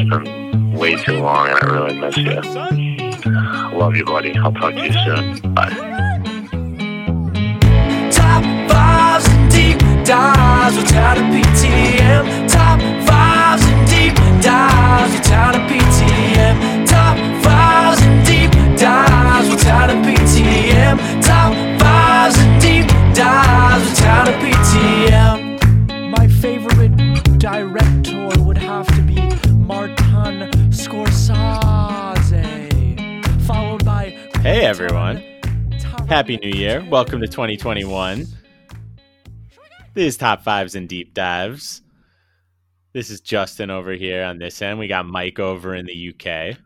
It's been way too long, and I really miss you. Love you, buddy. I'll talk to you soon. Bye. Top fives and deep dives without a PTM. Top fives and deep dives without a PTM. Top fives and deep dives without a PTM. Top fives and deep dives without a PTM. Happy New Year. Welcome to 2021. This is Top Fives and Deep Dives. This is Justin over here on this end. We got Mike over in the UK.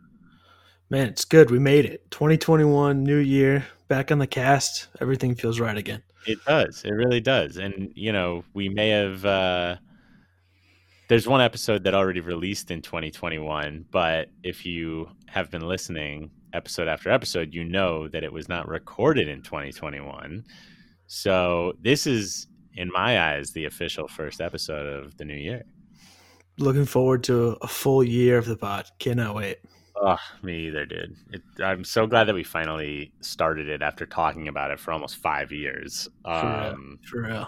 Man, it's good. We made it. 2021, new year, back on the cast. Everything feels right again. It does. It really does. And, you know, we may have. Uh, there's one episode that already released in 2021, but if you have been listening episode after episode, you know that it was not recorded in 2021. So this is, in my eyes, the official first episode of the new year. Looking forward to a full year of the pod. Cannot wait. Oh, me either, dude. It, I'm so glad that we finally started it after talking about it for almost five years. For real. Um, For real.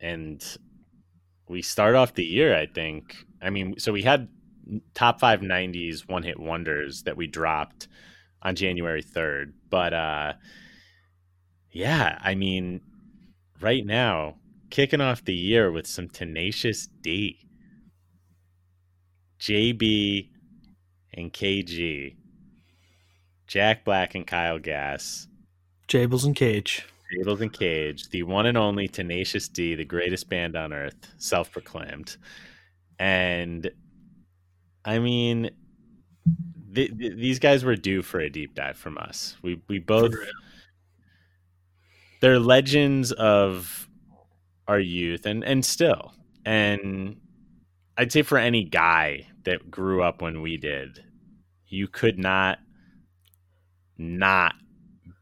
and we start off the year, I think. I mean, so we had top five 90s one hit wonders that we dropped on January 3rd. But uh, yeah, I mean, right now, kicking off the year with some tenacious D. JB and KG. Jack Black and Kyle Gass. Jables and Cage. Jables and Cage, the one and only Tenacious D, the greatest band on earth, self proclaimed. And I mean, th- th- these guys were due for a deep dive from us. We we both they're legends of our youth and and still. And I'd say for any guy that grew up when we did, you could not not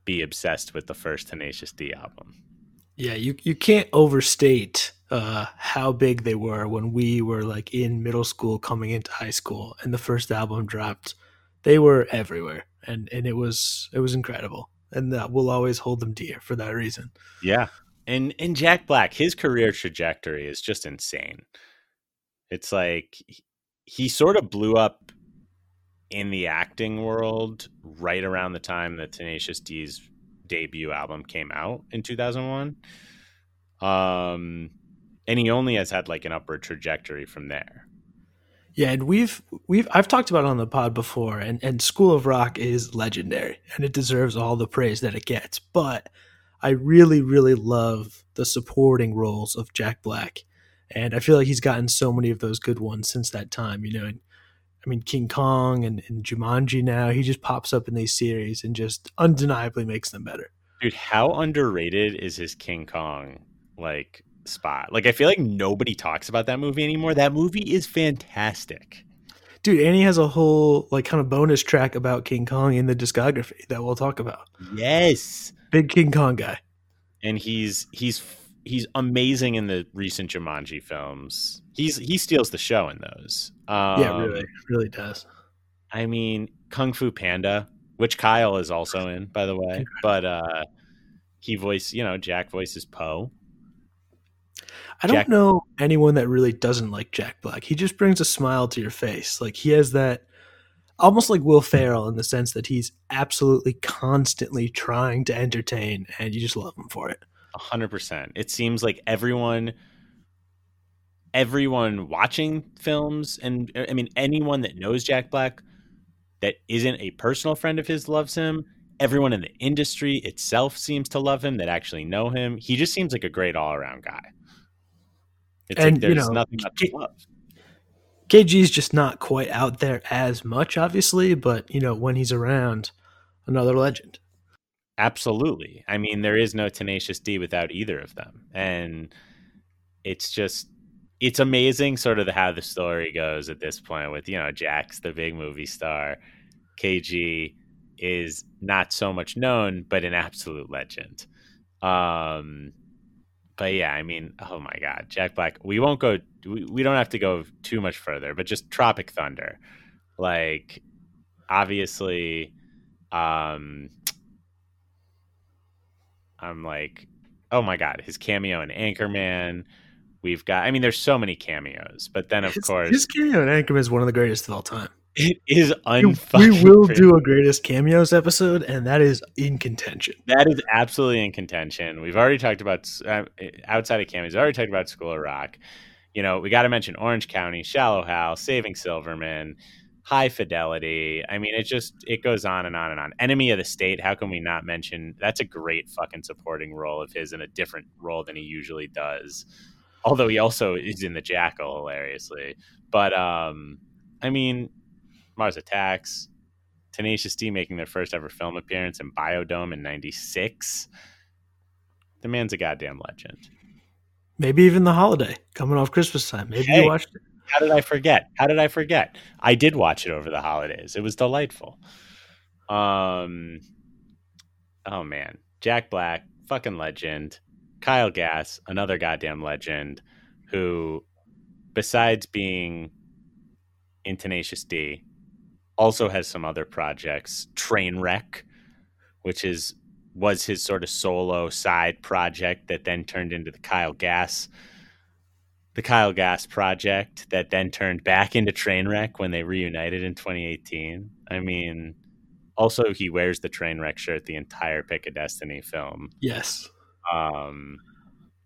be obsessed with the first Tenacious D album. Yeah, you, you can't overstate uh, how big they were when we were like in middle school coming into high school and the first album dropped. They were everywhere and, and it was it was incredible. And that we'll always hold them dear for that reason. Yeah. And and Jack Black, his career trajectory is just insane. It's like he- he sort of blew up in the acting world right around the time that Tenacious D's debut album came out in 2001. Um and he only has had like an upward trajectory from there. Yeah, and we've we've I've talked about it on the pod before, and and School of Rock is legendary, and it deserves all the praise that it gets. But I really, really love the supporting roles of Jack Black, and I feel like he's gotten so many of those good ones since that time. You know, and, I mean King Kong and, and Jumanji. Now he just pops up in these series and just undeniably makes them better. Dude, how underrated is his King Kong like spot? Like I feel like nobody talks about that movie anymore. That movie is fantastic. Dude, and he has a whole like kind of bonus track about King Kong in the discography that we'll talk about. Yes. Big King Kong guy. And he's he's he's amazing in the recent Jumanji films. He's he steals the show in those. Um, yeah, really, really does. I mean, Kung Fu Panda, which Kyle is also in, by the way. But uh he voice, you know, Jack voices Po. I don't Jack- know anyone that really doesn't like Jack Black. He just brings a smile to your face. Like he has that almost like Will Ferrell in the sense that he's absolutely constantly trying to entertain and you just love him for it. A hundred percent. It seems like everyone, everyone watching films, and I mean anyone that knows Jack Black, that isn't a personal friend of his, loves him. Everyone in the industry itself seems to love him. That actually know him. He just seems like a great all around guy. It's And, like you know, nothing not to K- love. KG's just not quite out there as much, obviously, but you know, when he's around, another legend. Absolutely. I mean, there is no Tenacious D without either of them. And it's just it's amazing sort of the, how the story goes at this point with, you know, Jack's the big movie star. KG is not so much known, but an absolute legend. Um but yeah, I mean, oh my god, Jack Black. We won't go we, we don't have to go too much further, but just Tropic Thunder, like obviously, um, I'm like, oh my god, his cameo in Anchorman. We've got, I mean, there's so many cameos, but then of his, course, his cameo in Anchorman is one of the greatest of all time. It is unfucking. we will crazy. do a greatest cameos episode, and that is in contention. That is absolutely in contention. We've already talked about uh, outside of cameos. We've already talked about School of Rock. You know, we got to mention Orange County, Shallow Hal, Saving Silverman, High Fidelity. I mean, it just it goes on and on and on. Enemy of the State. How can we not mention? That's a great fucking supporting role of his in a different role than he usually does. Although he also is in the Jackal hilariously. But um, I mean, Mars Attacks, Tenacious D making their first ever film appearance in Biodome in '96. The man's a goddamn legend. Maybe even the holiday coming off Christmas time. Maybe Hey. you watched it. How did I forget? How did I forget? I did watch it over the holidays. It was delightful. Um, oh man, Jack Black, fucking legend. Kyle Gass, another goddamn legend, who, besides being in Tenacious D, also has some other projects. Trainwreck, which is was his sort of solo side project that then turned into the Kyle Gass, the Kyle Gass project that then turned back into Trainwreck when they reunited in 2018. I mean, also he wears the Trainwreck shirt the entire Pick of Destiny film. Yes. Um,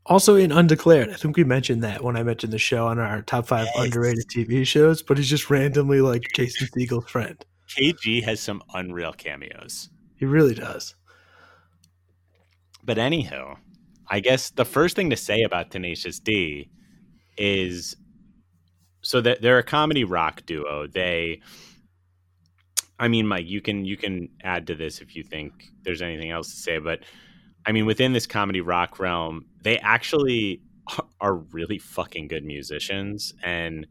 Also in Undeclared. I think we mentioned that when I mentioned the show on our top five Yes. underrated TV shows, but he's just randomly like Jason Segel's friend. KG has some unreal cameos. He really does. But anywho, I guess the first thing to say about Tenacious D is so that they're a comedy rock duo. They I mean, Mike, you can you can add to this if you think there's anything else to say, but I mean, within this comedy rock realm, they actually are really fucking good musicians and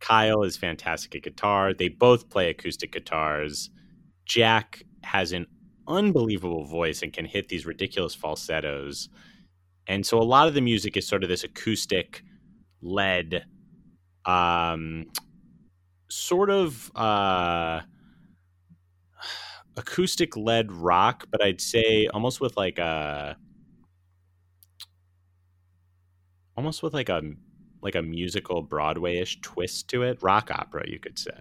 Kyle is fantastic at guitar. They both play acoustic guitars. Jack has an unbelievable voice and can hit these ridiculous falsettos. And so a lot of the music is sort of this acoustic led um sort of uh acoustic led rock, but I'd say almost with like a almost with like a like a musical Broadway-ish twist to it, rock opera, you could say.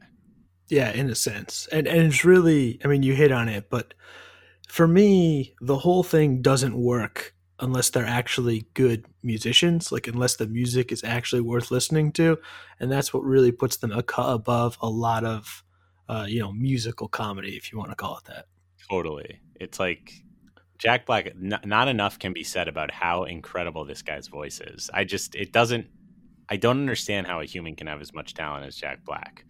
Yeah, in a sense. And and it's really I mean you hit on it, but for me, the whole thing doesn't work unless they're actually good musicians, like unless the music is actually worth listening to. And that's what really puts them above a lot of uh, you know, musical comedy, if you want to call it that. Totally. It's like Jack Black, n- not enough can be said about how incredible this guy's voice is. I just, it doesn't, I don't understand how a human can have as much talent as Jack Black.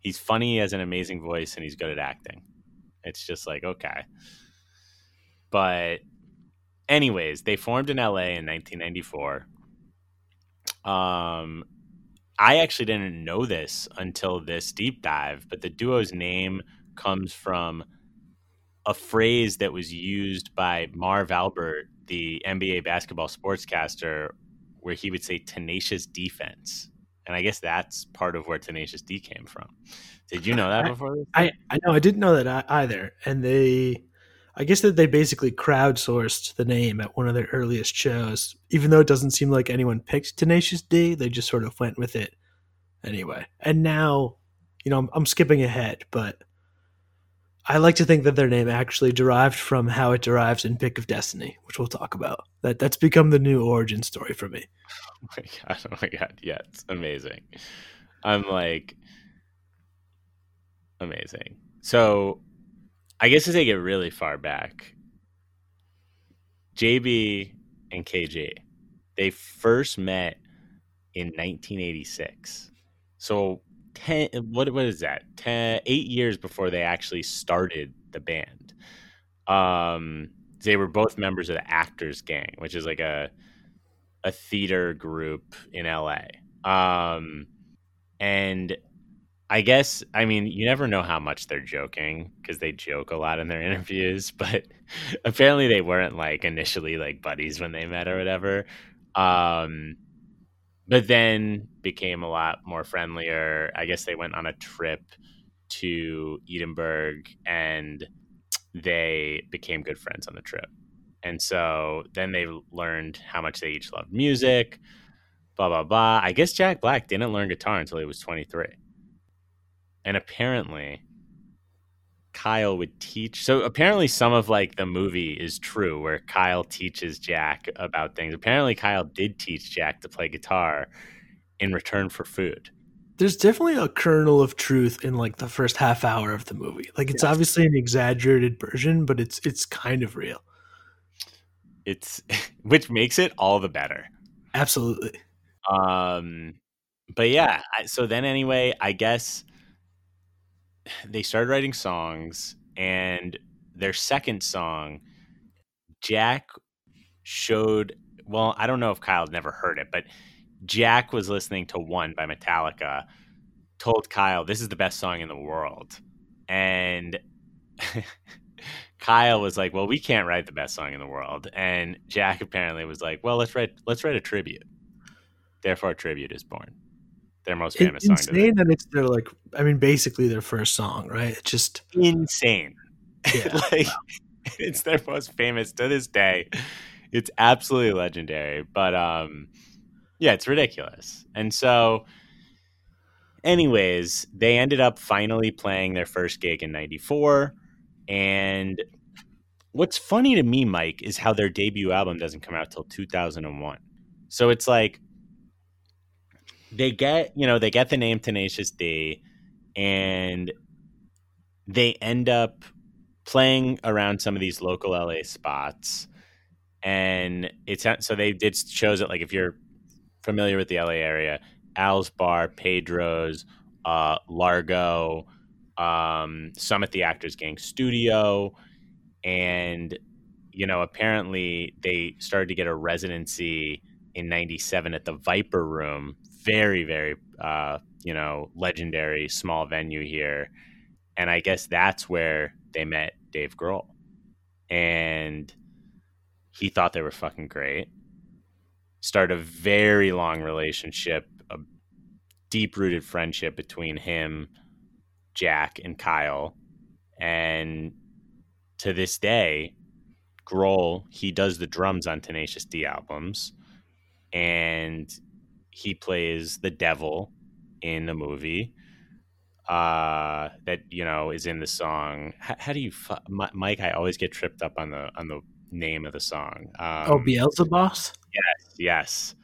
He's funny, he has an amazing voice, and he's good at acting. It's just like, okay. But, anyways, they formed in LA in 1994. Um, I actually didn't know this until this deep dive, but the duo's name comes from a phrase that was used by Marv Albert, the NBA basketball sportscaster, where he would say tenacious defense. And I guess that's part of where tenacious D came from. Did you know that before? I, I know I didn't know that either. And they, I guess that they basically crowdsourced the name at one of their earliest shows, even though it doesn't seem like anyone picked Tenacious D. They just sort of went with it anyway. And now, you know, I'm, I'm skipping ahead, but I like to think that their name actually derived from how it derives in Pick of Destiny, which we'll talk about. That that's become the new origin story for me. Oh my god! Oh my god! Yeah, it's amazing. I'm like amazing. So, I guess to take it really far back, JB and KJ, they first met in 1986. So, ten. What what is that? Ten, eight years before they actually started the band. Um, they were both members of the Actors Gang, which is like a a theater group in LA. Um, and I guess, I mean, you never know how much they're joking because they joke a lot in their interviews, but apparently they weren't like initially like buddies when they met or whatever. Um, but then became a lot more friendlier. I guess they went on a trip to Edinburgh and they became good friends on the trip. And so then they learned how much they each loved music, blah, blah, blah. I guess Jack Black didn't learn guitar until he was 23. And apparently, Kyle would teach. So apparently, some of like the movie is true where Kyle teaches Jack about things. Apparently, Kyle did teach Jack to play guitar in return for food. There's definitely a kernel of truth in like the first half hour of the movie. Like it's Yes. obviously an exaggerated version, but it's it's kind of real. It's which makes it all the better. Absolutely. Um, but yeah, I- so then anyway, I guess they started writing songs, and their second song, Jack showed. Well, I don't know if Kyle never heard it, but Jack was listening to One by Metallica, told Kyle, This is the best song in the world. And Kyle was like, Well, we can't write the best song in the world. And Jack apparently was like, Well, let's write let's write a tribute. Therefore, tribute is born. Their most famous It's song. insane that it's their like I mean basically their first song, right? It's just insane. Yeah, like it's their most famous to this day. It's absolutely legendary. But um yeah, it's ridiculous. And so anyways, they ended up finally playing their first gig in 94 and what's funny to me, Mike, is how their debut album doesn't come out till 2001. So it's like they get, you know, they get the name Tenacious D and they end up playing around some of these local LA spots. And it's so they did shows at like if you're familiar with the LA area, Al's Bar, Pedro's, uh, Largo, um, some at the Actors Gang Studio, and you know apparently they started to get a residency in '97 at the Viper Room, very very uh, you know legendary small venue here, and I guess that's where they met Dave Grohl, and he thought they were fucking great. Start a very long relationship, a deep rooted friendship between him, Jack, and Kyle. And to this day, Grohl, he does the drums on Tenacious D albums. And he plays the devil in the movie uh that you know is in the song how, how do you fu- Mi- mike i always get tripped up on the on the name of the song um, oh Beelzebub. Yes. Yes.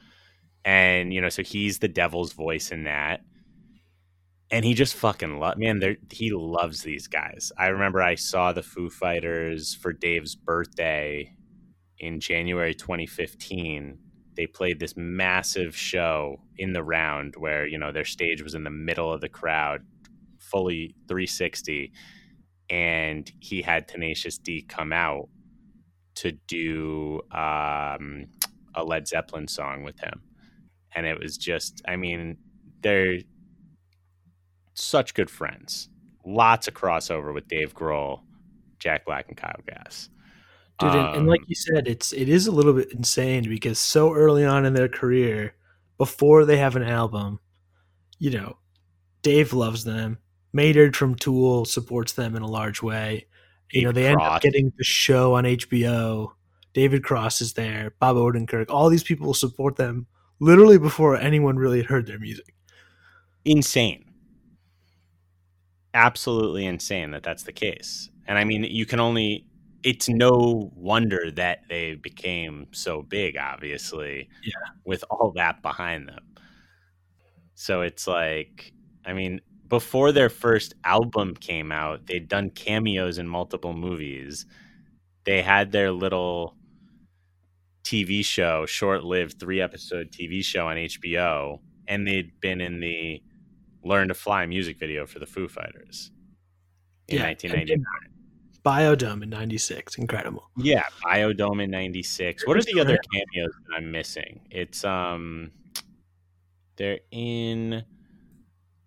And, you know, so he's the devil's voice in that. And he just fucking love man, he loves these guys. I remember I saw the Foo Fighters for Dave's birthday in January 2015. They played this massive show in the round where, you know, their stage was in the middle of the crowd, fully 360. And he had Tenacious D come out to do um, a Led Zeppelin song with him. And it was just, I mean, they're such good friends. Lots of crossover with Dave Grohl, Jack Black, and Kyle Gass. Dude, and, and like Um, you said, it's it is a little bit insane because so early on in their career, before they have an album, you know, Dave loves them. Maynard from Tool supports them in a large way. You know, they end up getting the show on HBO. David Cross is there, Bob Odenkirk. All these people support them literally before anyone really had heard their music. insane. Absolutely insane that that's the case. And I mean, you can only, it's no wonder that they became so big, obviously, Yeah. with all that behind them. So it's like, I mean, before their first album came out, they'd done cameos in multiple movies. They had their little TV show, short lived three episode TV show on HBO, and they'd been in the Learn to Fly music video for the Foo Fighters in Yeah, 1999. Biodome in '96, incredible. Yeah, Biodome in 96. What are the other cameos that I'm missing? It's um they're in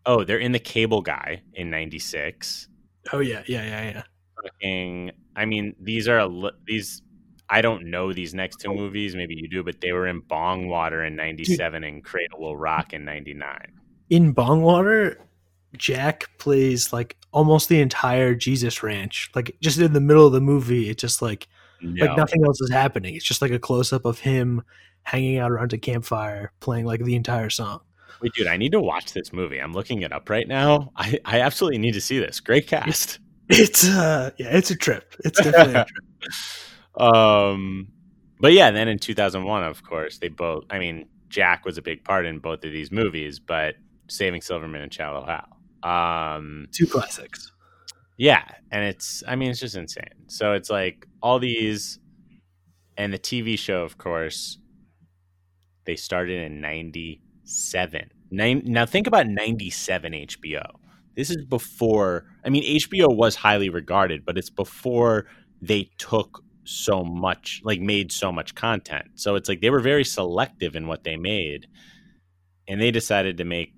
Oh, they're in the Cable Guy in 96. Oh yeah, yeah, yeah, yeah. Fucking I mean, these are a these I don't know these next two movies. Maybe you do, but they were in Bongwater in '97 and Cradle Will Rock in '99. In Bongwater, Jack plays like almost the entire Jesus Ranch. Like just in the middle of the movie, it's just like No. like nothing else is happening. It's just like a close up of him hanging out around a campfire playing like the entire song. Wait, dude, I need to watch this movie. I'm looking it up right now. I, I absolutely need to see this. Great cast. It's uh yeah, it's a trip. It's definitely a trip. um, but yeah, then in 2001, of course, they both. I mean, Jack was a big part in both of these movies, but Saving Silverman and Shallow Hal. Um, Two classics. yeah, and it's. I mean, it's just insane. So it's like all these, and the TV show, of course. They started in '97. Nine, now think about '97 HBO. This is before. I mean, HBO was highly regarded, but it's before they took so much, like made so much content. So it's like they were very selective in what they made, and they decided to make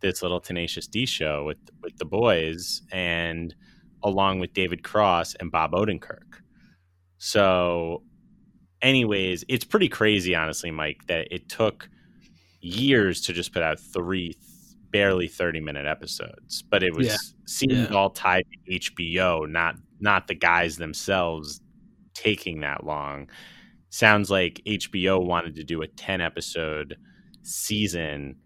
this little Tenacious D show with with the boys and along with David Cross and Bob Odenkirk. So, anyways, it's pretty crazy, honestly, Mike, that it took years to just put out three barely 30 minute episodes but it was Yeah. seemed Yeah. all tied to hbo not not the guys themselves taking that long sounds like hbo wanted to do a 10 episode season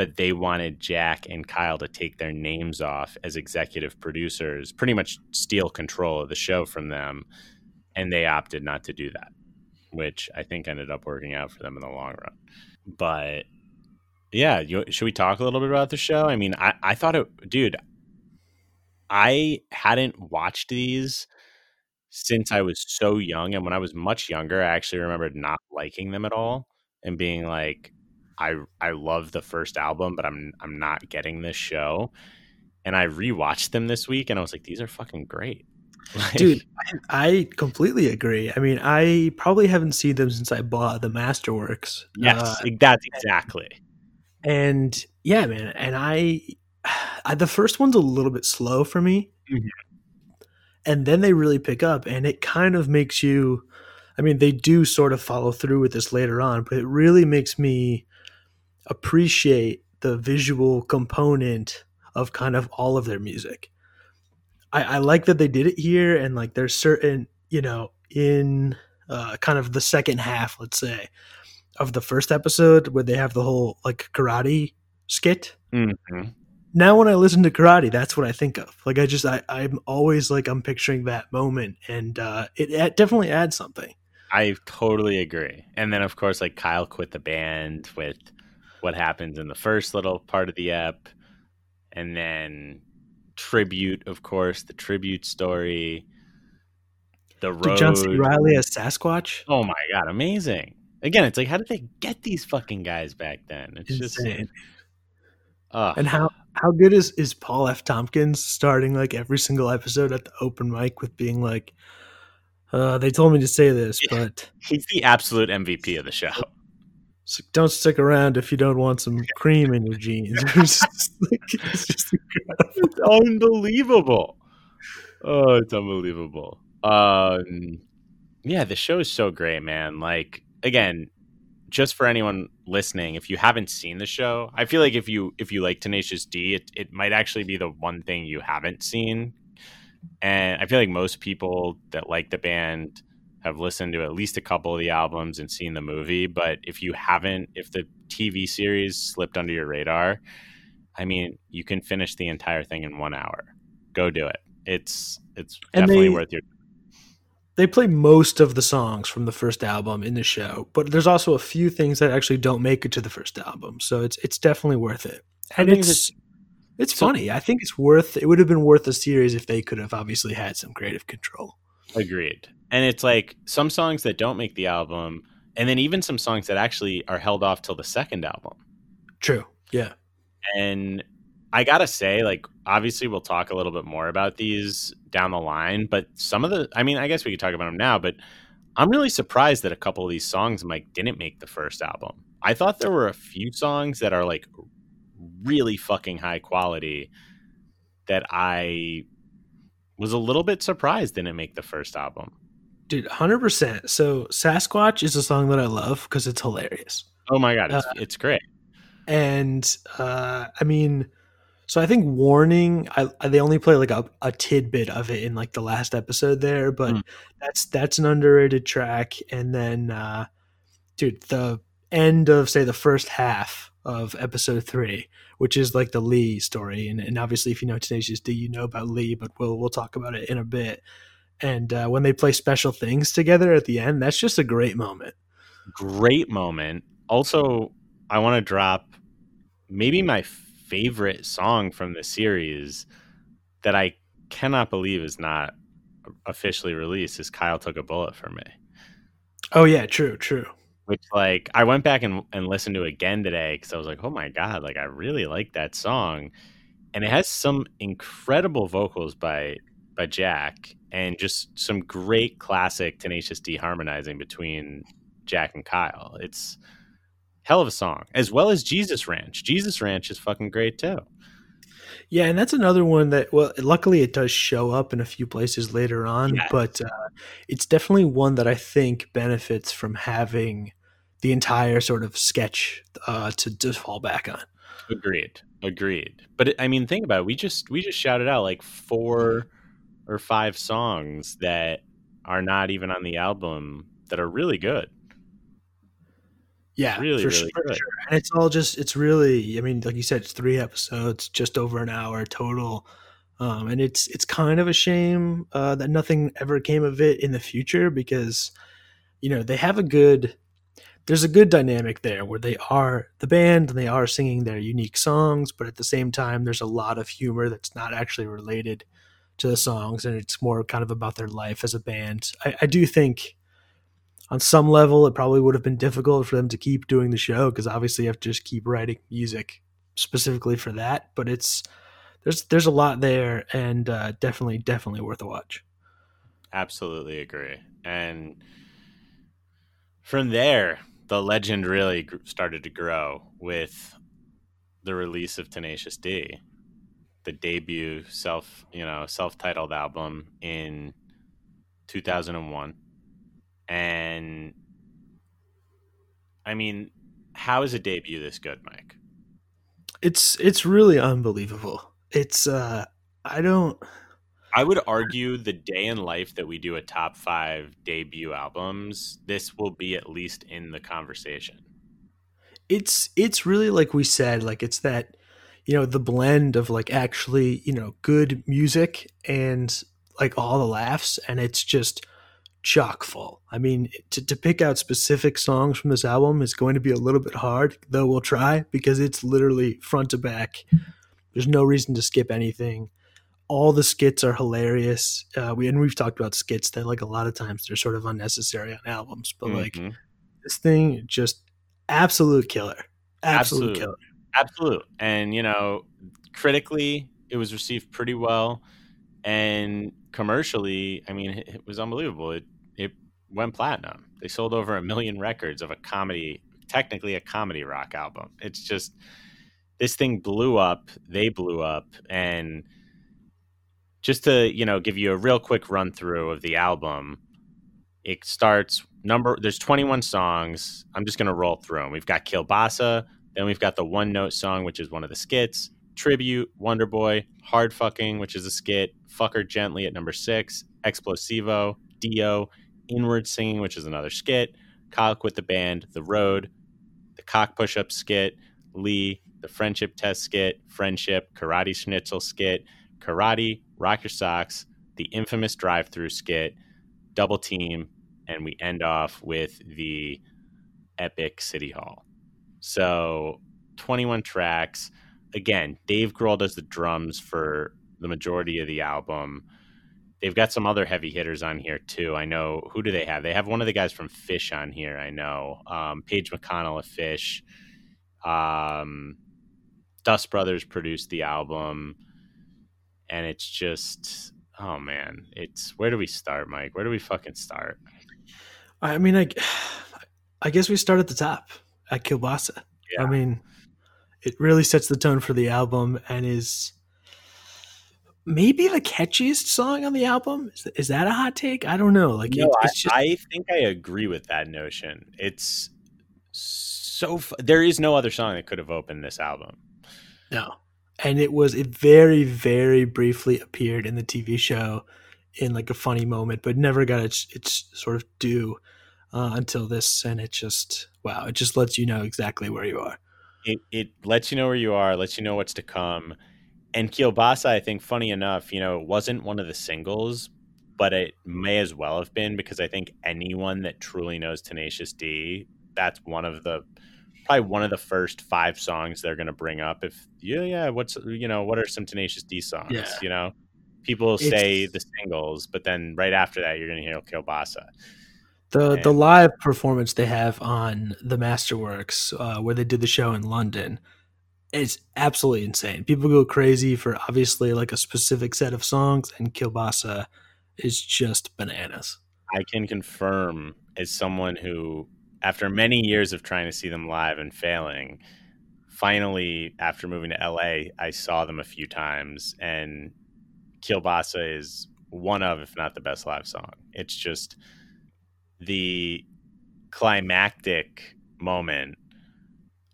but they wanted jack and kyle to take their names off as executive producers pretty much steal control of the show from them and they opted not to do that which i think ended up working out for them in the long run but yeah, you, should we talk a little bit about the show? I mean, I, I thought it, dude, I hadn't watched these since I was so young. And when I was much younger, I actually remembered not liking them at all and being like, I, I love the first album, but I'm, I'm not getting this show. And I rewatched them this week and I was like, these are fucking great. Like, Dude, I, I completely agree. I mean, I probably haven't seen them since I bought the Masterworks. yes, Uh, that's exactly. and yeah, man, and I, I the first one's a little bit slow for me. Mhm. And then they really pick up and it kind of makes you I mean, they do sort of follow through with this later on, but it really makes me appreciate the visual component of kind of all of their music. I, I like that they did it here, and like there's certain, you know, in uh, kind of the second half, let's say, of the first episode where they have the whole like karate skit. Mhm. Now, when I listen to karate, that's what I think of. Like, I just, I, I'm always like, I'm picturing that moment, and uh, it, it definitely adds something. I totally agree. And then, of course, like Kyle quit the band with what happens in the first little part of the ep, and then tribute, of course, the tribute story, the road. Did John C. Reilly as Sasquatch? Oh my god, amazing! Again, it's like, how did they get these fucking guys back then? It's just, Insane. uh, And how how good is is Paul F. Tompkins starting like every single episode at the open mic with being like, uh, "They told me to say this, Yeah. but he's the absolute MVP of the show. S- don't stick around if you don't want some cream in your jeans." it's, just like, it's just it's unbelievable. Oh, it's unbelievable. Um, yeah, the show is so great, man. Like again, just for anyone listening, if you haven't seen the show, I feel like if you if you like Tenacious D, it it might actually be the one thing you haven't seen. And I feel like most people that like the band have listened to at least a couple of the albums and seen the movie. But if you haven't, if the TV series slipped under your radar, I mean, you can finish the entire thing in one hour. Go do it. It's it's And definitely they- worth your. They play most of the songs from the first album in the show, but there's also a few things that actually don't make it to the first album, so it's it's definitely worth it. Some And things it's it's so- funny. I think it's worth. It would have been worth a series if they could have obviously had some creative control. Agreed. And it's like some songs that don't make the album, and then even some songs that actually are held off till the second album. True. Yeah. And I gotta say, like, obviously, we'll talk a little bit more about these down the line, but some of the, I mean, I guess we could talk about them now, but I'm really surprised that a couple of these songs, Mike, didn't make the first album. I thought there were a few songs that are like really fucking high quality that I was a little bit surprised didn't make the first album. Dude, 100%. So Sasquatch is a song that I love because it's hilarious. Oh my god, it's, Uh, it's great. And uh, I mean, so I think Warning, I, I they only play like a, a tidbit of it in like the last episode there, but Mm. that's that's an underrated track. And then, uh, dude, the end of say the first half of episode three, which is like the Lee story, and, and obviously if you know Tenacious D, you know about Lee, but we'll we'll talk about it in a bit. And uh, when they play special things together at the end, that's just a great moment. Great moment. Also, I want to drop maybe my favorite song from the series that I cannot believe is not officially released is Kyle Took a Bullet for Me. Oh yeah, true, true. Which like I went back and, and listened to again today because I was like, oh my god, like I really like that song, and it has some incredible vocals by by Jack and just some great classic Tenacious D harmonizing between Jack and Kyle. It's hell of a song, as well as Jesus Ranch. Jesus Ranch is fucking great too. Yeah, and that's another one that well, luckily it does show up in a few places later on, but uh, it's definitely one that I think benefits from having the entire sort of sketch uh, to just fall back on. Agreed. Agreed. But it, I mean, think about it. We just we just shouted out like four or five songs that are not even on the album that are really good. Yeah, Really, for, really sure, for sure. And it's all just it's really I mean, like you said, it's three episodes, just over an hour total. Um, and it's it's kind of a shame uh, that nothing ever came of it in the future because you know they have a good there's a good dynamic there where they are the band and they are singing their unique songs, but at the same time there's a lot of humor that's not actually related to the songs and it's more kind of about their life as a band. I, I do think on some level it probably would have been difficult for them to keep doing the show because obviously you have to just keep writing music specifically for that but it's there's there's a lot there and uh, definitely definitely worth a watch Absolutely agree. And from there, the legend really started to grow with the release of Tenacious D, the debut self, you know, self-titled album in 2001. And I mean, how is a debut this good, Mike? it's it's really unbelievable it's uh i don't I would argue the day in life that we do a top five debut albums, this will be at least in the conversation. it's it's really like we said like it's that you know the blend of like actually you know good music and like all the laughs and it's just chock full. I mean to, to pick out specific songs from this album is going to be a little bit hard though we'll try because it's literally front to back. There's no reason to skip anything all the skits are hilarious uh, we and we've talked about skits that like a lot of times they're sort of unnecessary on albums but like Mhm. this thing just absolute killer absolute, Absolute. killer Absolute. And, you know, critically, it was received pretty well. And commercially, I mean, it, it was unbelievable. It, it went platinum. They sold over a million records of a comedy, technically a comedy rock album. It's just, this thing blew up. They blew up. And just to, you know, give you a real quick run through of the album, it starts number, there's 21 songs. I'm just going to roll through them. We've got Kielbasa. Then we've got the one note song, which is one of the skits. Tribute, Wonder Boy, Hard Fucking, which is a skit. Fuck Her Gently at number six. Explosivo, Dio, Inward Singing, which is another skit. Kyle Quit the Band, The Road, the Cock Push Up skit. Lee, the Friendship Test skit. Friendship, Karate Schnitzel skit. Karate, Rock Your Socks, the infamous Drive Through skit. Double Team, and we end off with the epic City Hall. So 21 tracks. Again, Dave Grohl does the drums for the majority of the album. They've got some other heavy hitters on here too. I know who do they have? They have one of the guys from Phish on here. I know um, Page McConnell of Phish. Um, Dust Brothers produced the album, and it's just oh man, it's where do we start, Mike? Where do we fucking start? I mean, I, I guess we start at the top at Kielbasa. Yeah. I mean, it really sets the tone for the album and is maybe the catchiest song on the album. Is, is that a hot take? I don't know. Like No, it, I, it's just I think I agree with that notion. It's so f- there is no other song that could have opened this album. no. And it was it very very briefly appeared in the TV show in like a funny moment, but never got its its sort of due uh, until this. And it just wow, it just lets you know exactly where you are. It it lets you know where you are, lets you know what's to come. And Kielbasa, I think, funny enough, you know, it wasn't one of the singles, but it may as well have been because I think anyone that truly knows Tenacious D, that's one of the probably one of the first five songs they're going to bring up. If yeah, yeah, what's you know, what are some Tenacious D songs? Yeah. You know, people will say the singles, but then right after that, you're going to hear Kielbasa. The the live performance they have on the Masterworks, uh, where they did the show in London, is absolutely insane. People go crazy for obviously like a specific set of songs, and Kielbasa is just bananas. I can confirm as someone who, after many years of trying to see them live and failing, finally, after moving to LA, I saw them a few times, and Kielbasa is one of, if not the best live song. It's just the climactic moment.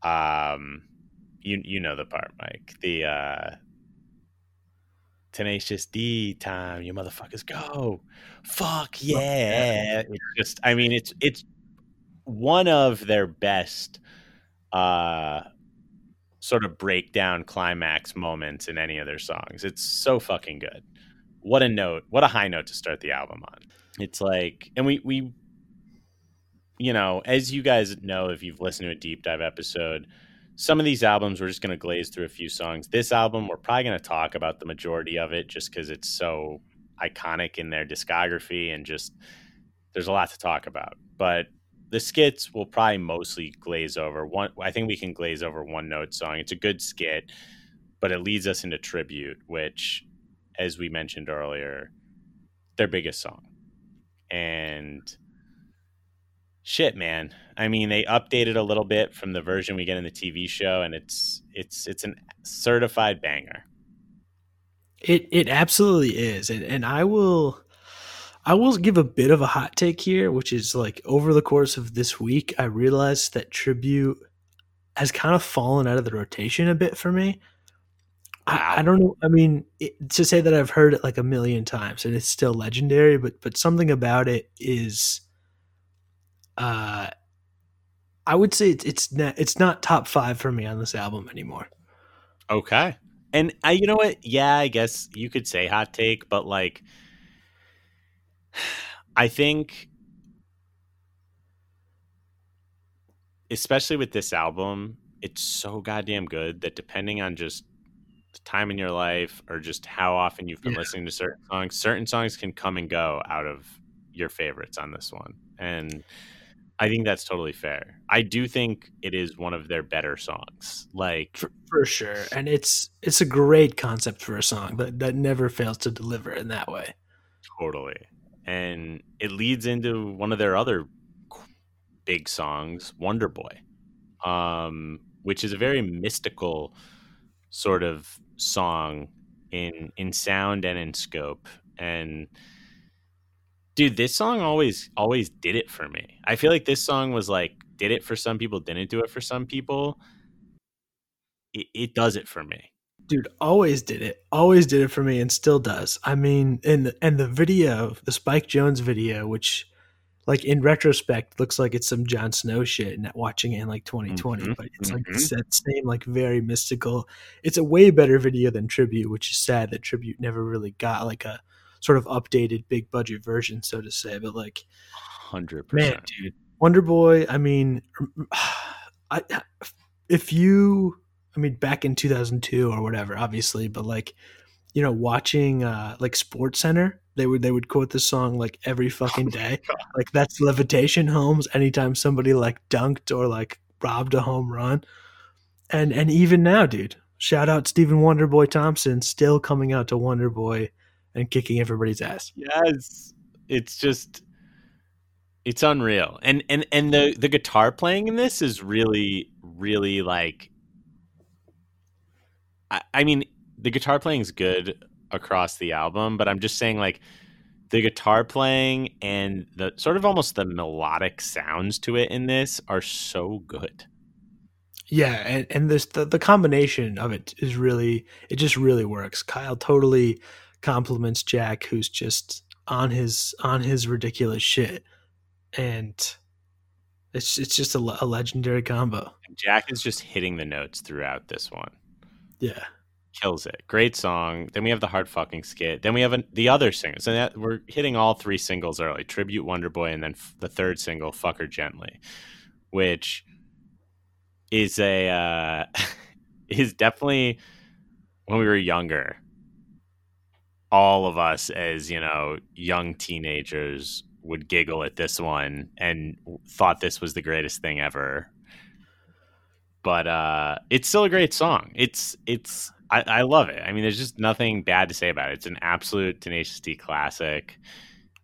Um, you you know the part, Mike. The uh, tenacious D time. You motherfuckers go. Fuck yeah! It's just, I mean, it's it's one of their best uh sort of breakdown climax moments in any of their songs. It's so fucking good. What a note. What a high note to start the album on. It's like and we we you know, as you guys know if you've listened to a deep dive episode, some of these albums we're just going to glaze through a few songs. This album we're probably going to talk about the majority of it just cuz it's so iconic in their discography and just there's a lot to talk about. But the skits will probably mostly glaze over one. I think we can glaze over one note song. It's a good skit, but it leads us into tribute, which, as we mentioned earlier, their biggest song. And shit, man. I mean, they updated a little bit from the version we get in the TV show, and it's it's it's an certified banger. It it absolutely is, and and I will. I will give a bit of a hot take here, which is like over the course of this week, I realized that tribute has kind of fallen out of the rotation a bit for me. I, I don't know. I mean, it, to say that I've heard it like a million times and it's still legendary, but but something about it is, uh, I would say it's it's not it's not top five for me on this album anymore. Okay. And I, you know what? Yeah, I guess you could say hot take, but like, I think, especially with this album, it's so goddamn good that depending on just the time in your life or just how often you've been Yeah. listening to certain songs, certain songs can come and go out of your favorites on this one. And I think that's totally fair. I do think it is one of their better songs. Like, For, for sure, and it's it's a great concept for a song that that never fails to deliver in that way. Totally. And it leads into one of their other big songs, Wonder Boy, um, which is a very mystical sort of song in in sound and in scope. And dude, this song always always did it for me. I feel like this song was like did it for some people, didn't do it for some people. It, it does it for me. Dude always did it always did it for me and still does i mean and and the video the spike jonze video which like in retrospect looks like it's some Jon Snow shit and watching it in like 2020 Mhm, but it's like mhm. it's that same like very mystical it's a way better video than tribute which is sad that tribute never really got like a sort of updated big budget version so to say but like 100% man dude wonder boy i mean I, if you i mean back in 2002 or whatever obviously but like you know watching uh like sports center they would they would quote this song like every fucking day like that's levitation homes anytime somebody like dunked or like robbed a home run and and even now dude shout out stephen wonderboy thompson still coming out to wonderboy and kicking everybody's ass Yes. It's just it's unreal. And and and the the guitar playing in this is really really like I, I mean the guitar playing is good across the album, but I'm just saying like the guitar playing and the sort of almost the melodic sounds to it in this are so good. Yeah, and, and this the, the combination of it is really it just really works. Kyle totally compliments Jack, who's just on his on his ridiculous shit, and it's it's just a, a legendary combo. Jack is just hitting the notes throughout this one. Yeah, kills it. Great song. Then we have the hard fucking skit. Then we have an, the other singles, and that, we're hitting all three singles early: tribute Wonder Boy, and then f- the third single, "Fuck Her Gently," which is a uh, is definitely when we were younger. All of us, as you know, young teenagers, would giggle at this one and thought this was the greatest thing ever. But uh, it's still a great song. It's it's I, I love it. I mean, there's just nothing bad to say about it. It's an absolute Tenacious D classic,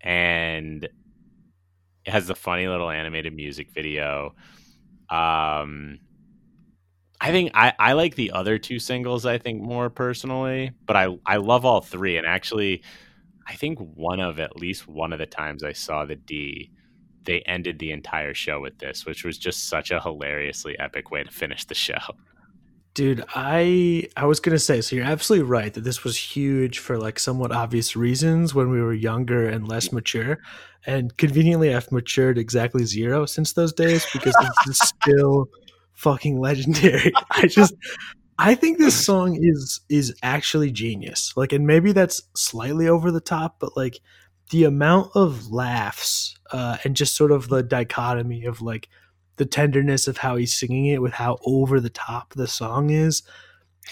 and it has the funny little animated music video. Um, I think I, I like the other two singles. I think more personally, but I I love all three. And actually, I think one of at least one of the times I saw the D, they ended the entire show with this, which was just such a hilariously epic way to finish the show. dude, I I was gonna say so. You're absolutely right that this was huge for like somewhat obvious reasons when we were younger and less mature, and conveniently I've matured exactly zero since those days because it's still fucking legendary. I just I think this song is is actually genius. Like and maybe that's slightly over the top, but like the amount of laughs uh, and just sort of the dichotomy of like the tenderness of how he's singing it with how over the top the song is.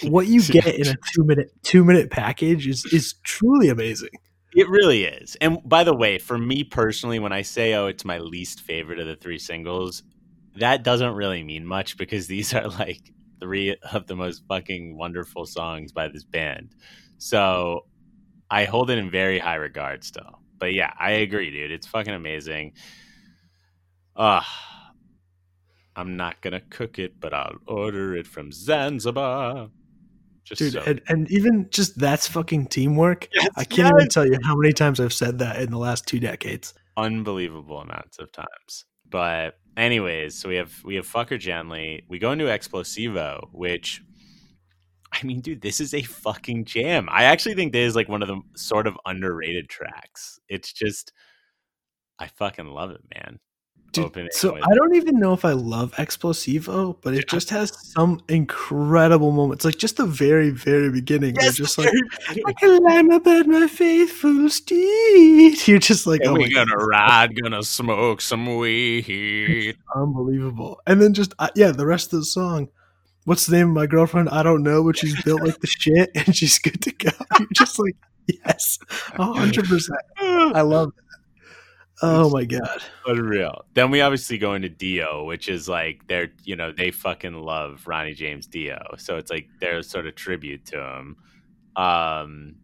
What you get in a two minute two minute package is is truly amazing. It really is. And by the way, for me personally, when I say, oh, it's my least favorite of the three singles, that doesn't really mean much because these are like three of the most fucking wonderful songs by this band. So I hold it in very high regard still. But yeah, I agree, dude. It's fucking amazing. Ah. I'm not gonna cook it, but I'll order it from Zanzibar. Just Dude, so and, and even just that's fucking teamwork. Yes, I can't even tell you how many times I've said that in the last two decades. unbelievable amounts of times. But anyways, so we have we have Fuck Her Gently. We go into Explosivo, which I mean, dude, this is a fucking jam. I actually think this is like one of the sort of underrated tracks. It's just I fucking love it, man. Dude, so I don't even know if I love Explosivo, but it just has some incredible moments. Like just the very, very beginning. They're just like I can climb up at my faithful steed. You're just like, And oh we my gonna God, ride, gonna smoke some weed. unbelievable. And then just uh, yeah, the rest of the song. What's the name of my girlfriend? I don't know, but she's built like the shit and she's good to go. You're just like, yes, hundred percent. I love it. Oh my god. Unreal. Then we obviously go into Dio, which is like they're you know they fucking love Ronnie James Dio, so it's like their sort of tribute to him. Um,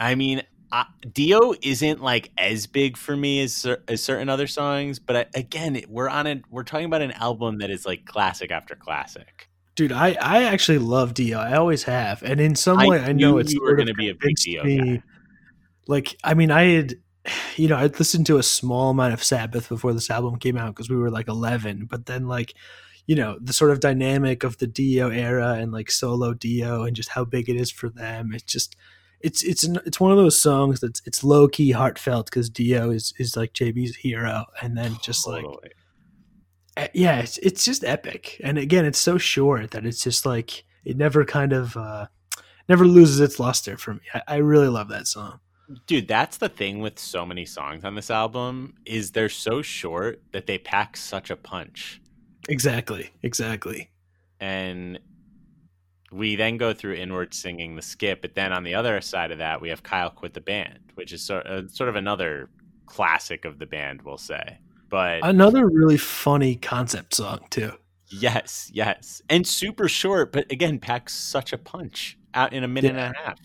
I mean, I, Dio isn't like as big for me as as certain other songs, but I, again, we're on a we're talking about an album that is like classic after classic. Dude, I, I actually love Dio. I always have, and in some I way, I know it's you were sort of gonna be a big Dio me- guy. Like, I mean, I had, you know, I'd listened to a small amount of Sabbath before this album came out because we were like eleven. But then, like, you know, the sort of dynamic of the Dio era and like solo Dio and just how big it is for them. It's just, it's it's an, it's one of those songs that's it's low key heartfelt because Dio is is like JB's hero, and then just like Totally. uh, yeah, it's it's just epic. And again, it's so short that it's just like it never kind of uh never loses its luster for me. I, I really love that song. dude that's the thing with so many songs on this album is they're so short that they pack such a punch Exactly. Exactly. and we then go through inward singing the skip but then on the other side of that we have kyle quit the band which is sort, uh, sort of another classic of the band we'll say but Another really funny concept song too. yes yes and super short but again packs such a punch out in a minute Yeah. and a half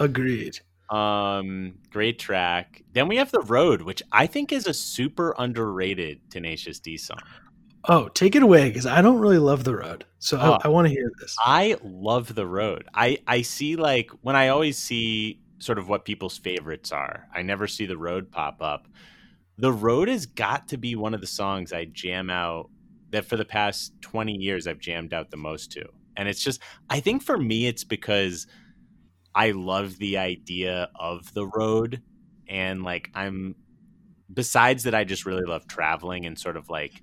Agreed. Um, great track. Then we have the road, which I think is a super underrated Tenacious D song. Oh, take it away because I don't really love the road, so Oh. I, I want to hear this. I love the road. I I see like when I always see sort of what people's favorites are. I never see the road pop up. The road has got to be one of the songs I jam out that for the past 20 years I've jammed out the most to. And it's just I think for me it's because I love the idea of the road and like I'm besides that I just really love traveling and sort of like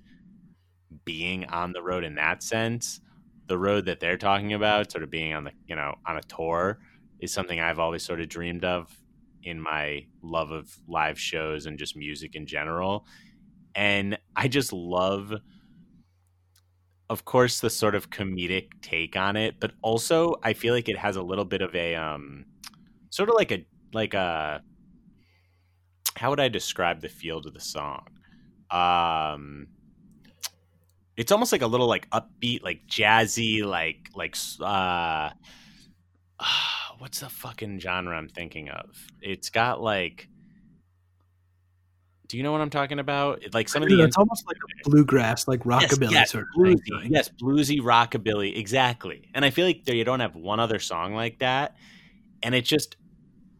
being on the road in that sense the road that they're talking about, sort of being on the you know on a tour, is something I've always sort of dreamed of in my love of live shows and just music in general. And I just love, of course, the sort of comedic take on it, but also I feel like it has a little bit of a um, sort of like a like a how would I describe the feel to the song? Um, it's almost like a little like upbeat, like jazzy, like like uh what's the fucking genre I'm thinking of? It's got like do you know what I'm talking about? Like some of the it's almost like a bluegrass, like rockabilly yes, sort of bluesy, thing. yes, bluesy rockabilly, exactly. And I feel like there you don't have one other song like that, and it just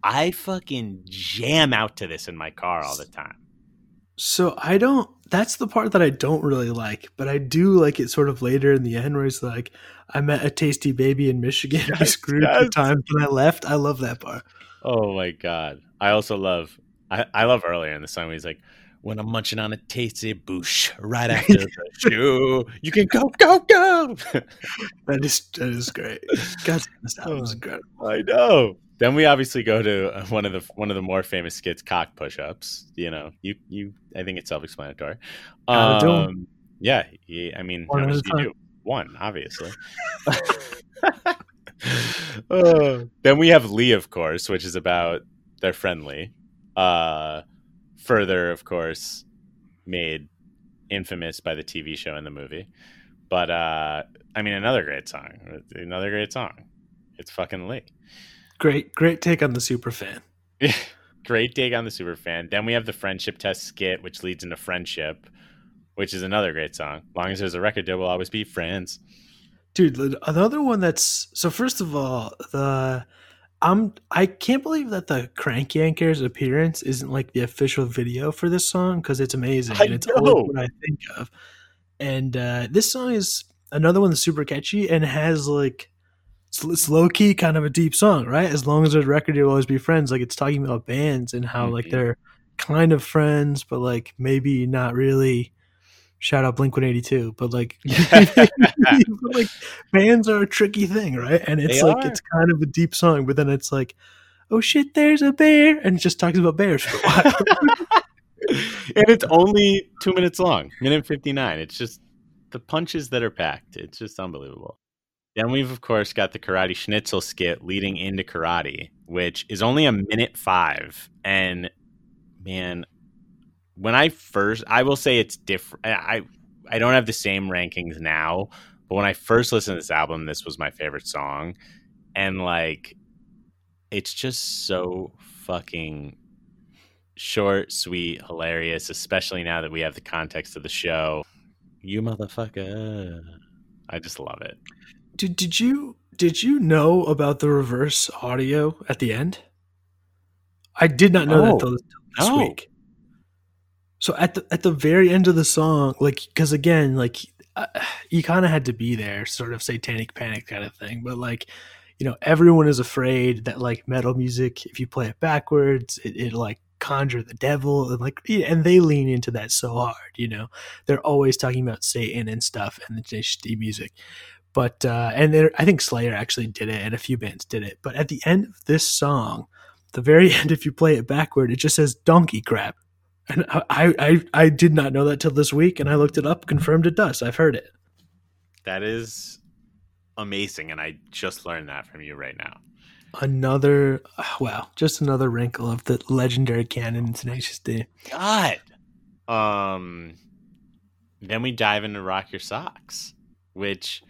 I fucking jam out to this in my car all the time. So I don't. That's the part that I don't really like, but I do like it sort of later in the end, where it's like, "I met a tasty baby in Michigan. Yes, screwed the time when I left." I love that part. Oh my god! I also love I, I love earlier in the song he's like, "When I'm munching on a tasty boosh right after the show, you can go go go." That is that is great. God, this album is incredible. I know. Then we obviously go to uh, one of the one of the more famous skits, cock push-ups. You know, you you. I think it's self-explanatory. Gotta do 'em. Um, yeah, he, I mean, One how at much a do you do? One, obviously. Uh, then we have Lee, of course, which is about their friendly. Uh, further, of course, made infamous by the TV show and the movie. But uh, I mean, another great song. Another great song. It's fucking Lee. Great, great take on the super fan. Great take on the super fan. Then we have the friendship test skit, which leads into friendship, which is another great song. Long as there's a record deal, we'll always be friends. Dude, another one that's so. First of all, the I'm I can't believe that the Crank Yankers appearance isn't like the official video for this song because it's amazing I and it's know. always what I think of. And uh, this song is another one that's super catchy and has like it's, low key kind of a deep song, right? As long as there's a record, you'll always be friends. Like it's talking about bands and how like Mhm. they're kind of friends, but like maybe not really. Shout out Blink One Eighty Two, but like, but, like bands are a tricky thing, right? And it's They like are. it's kind of a deep song, but then it's like, oh shit, there's a bear, and it just talks about bears for a while. and it's only two minutes long, minute 59. It's just the punches that are packed. It's just unbelievable. Then we've, of course, got the Karate Schnitzel skit leading into karate, which is only a minute five. And man, when I first, I will say it's different. I, I don't have the same rankings now, but when I first listened to this album, this was my favorite song. And like, it's just so fucking short, sweet, hilarious, especially now that we have the context of the show. You motherfucker. I just love it. Did did you did you know about the reverse audio at the end? I did not know No. that till this, No. week. So at the at the very end of the song, like because again, like uh, you kind of had to be there, sort of satanic panic kind of thing. But like, you know, everyone is afraid that like metal music, if you play it backwards, it, it like conjure the devil and like and they lean into that so hard. You know, they're always talking about Satan and stuff and the JHD music. But uh, and there, I think Slayer actually did it, and a few bands did it. But at the end of this song, the very end, if you play it backward, it just says "donkey crap," and I, I, I did not know that till this week, and I looked it up, confirmed it does. I've heard it. That is amazing. And I just learned that from you right now. Another, wow, just another wrinkle of the legendary canon in Tenacious D. God. Um then we dive into Rock Your Socks, which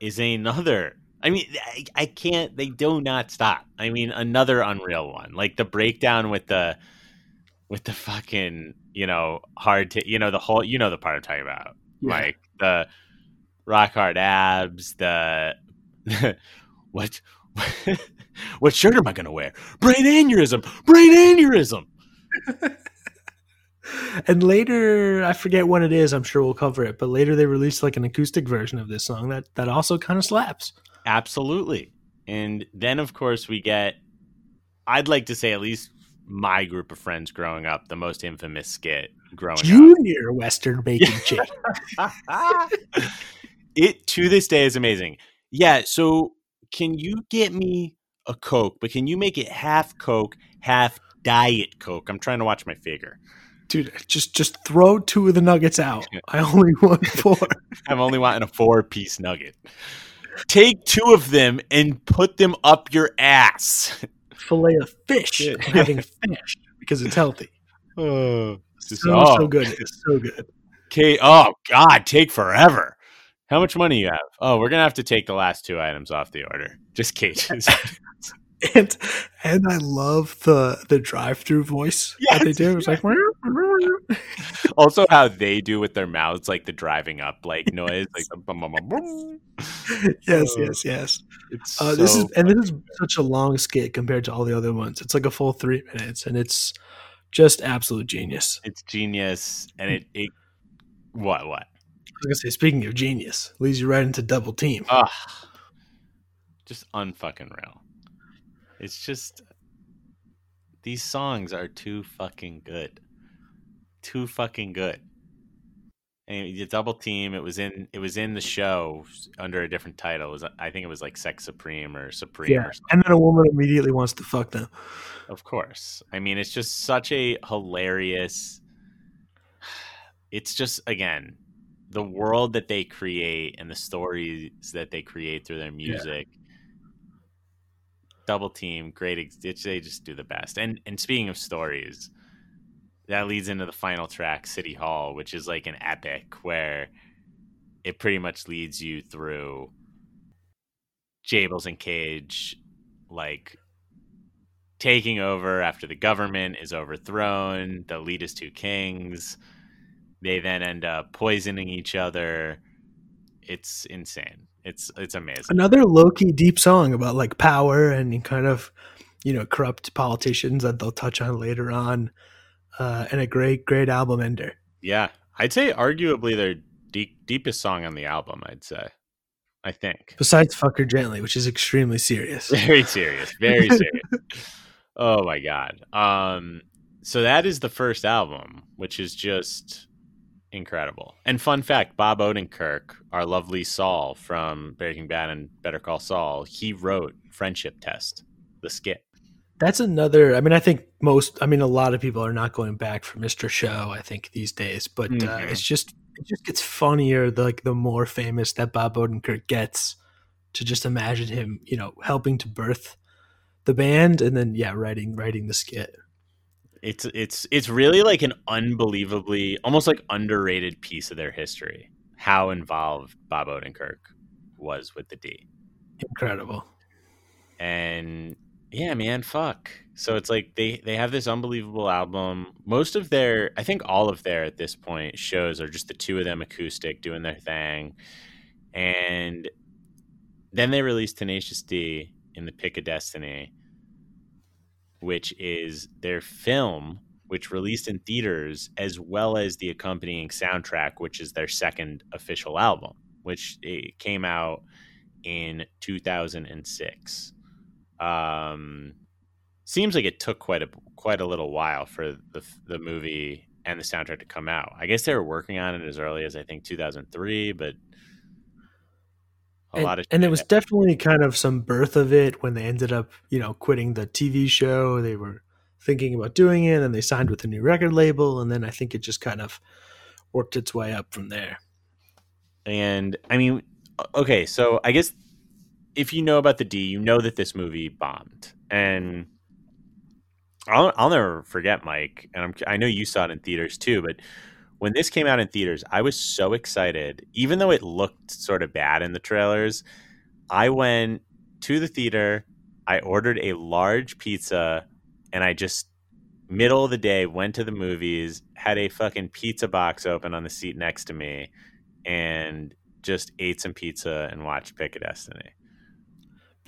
is another I mean, I, I can't they do not stop. I mean, another unreal one. Like the breakdown with the with the fucking, you know, hard to you know, the whole you know the part I'm talking about. Yeah. Like the rock hard abs, the what what shirt am I gonna wear? Brain aneurysm, brain aneurysm. and later, I forget when it is. I'm sure we'll cover it. But later, they released like an acoustic version of this song that that also kind of slaps. Absolutely. And then, of course, we get, I'd like to say, at least my group of friends growing up, the most infamous skit growing up. Junior Western Bacon Chick. it to this day is amazing. Yeah. So, can you get me a Coke, but can you make it half Coke, half Diet Coke? I'm trying to watch my figure. Dude, just just throw two of the nuggets out. I only want four. I'm only wanting a four piece nugget. Take two of them and put them up your ass. Fillet of fish, Yeah. having fish because it's healthy. Oh, this is- So oh, so good. It's so good. Okay. Oh God, take forever. How much money you have? Oh, we're gonna have to take the last two items off the order. Just cages. And and I love the the drive through voice that they Yes, do. It's like also, how they do with their mouths, like the driving up like noise, like boom. yes, yes, yes. It's Uh, this is so and this is such a long skit compared to all the other ones. It's like a full three minutes, and it's just absolute genius. it's genius, and it it what what I was gonna say, speaking of genius, leads you right into double team. ah, just unfucking real. It's just these songs are too fucking good, too fucking good. And the double team, it was in it was in the show under a different title. It was I think it was like Sex Supreme or Supreme yeah, or and then a woman immediately wants to fuck them. Of course. I mean, it's just such a hilarious. It's just, again, the world that they create and the stories that they create through their music. Double team, great. ex- they just do the best. And and speaking of stories, that leads into the final track, City Hall, which is like an epic where it pretty much leads you through Jables and Cage, like taking over after the government is overthrown, the elitist two kings. They then end up poisoning each other. It's insane. It's it's amazing. Another low key deep song about like power and kind of you know corrupt politicians that they'll touch on later on, uh, and a great great album ender. Yeah, I'd say arguably their deep, deepest song on the album. I'd say, I think. Besides "Fuck Her Gently," which is extremely serious. very serious very serious oh my god um so that is the first album which is just incredible and fun fact bob odenkirk our lovely saul from breaking bad and better call saul he wrote friendship test the skit That's another. I mean, I think most. I mean, a lot of people are not going back for Mr. Show. I think these days, but uh, Mhm. it's just it just gets funnier. The, like the more famous that Bob Odenkirk gets, to just imagine him, you know, helping to birth the band, and then yeah, writing writing the skit. it's it's it's really like an unbelievably almost like underrated piece of their history how involved bob odenkirk was with the d Incredible. and yeah man fuck. So it's like they they have this unbelievable album. Most of their i think all of their at this point shows are just the two of them acoustic doing their thing. And then they released tenacious d in the pick of destiny which is their film which released in theaters as well as the accompanying soundtrack which is their second official album which it came out in 2006 um, seems like it took quite a quite a little while for the the movie and the soundtrack to come out. I guess they were working on it as early as I think 2003, but a and, lot of and it was definitely kind of some birth of it when they ended up, you know, quitting the TV show. They were thinking about doing it, and they signed with a new record label, and then I think it just kind of worked its way up from there. And I mean, okay, so I guess if you know about the D, you know that this movie bombed, and I'll, I'll never forget, Mike. And I'm, I know you saw it in theaters too, but when this came out in theaters, I was so excited. Even though it looked sort of bad in the trailers, I went to the theater. I ordered a large pizza, and I just middle of the day went to the movies, had a fucking pizza box open on the seat next to me, and just ate some pizza and watched Pick a Destiny.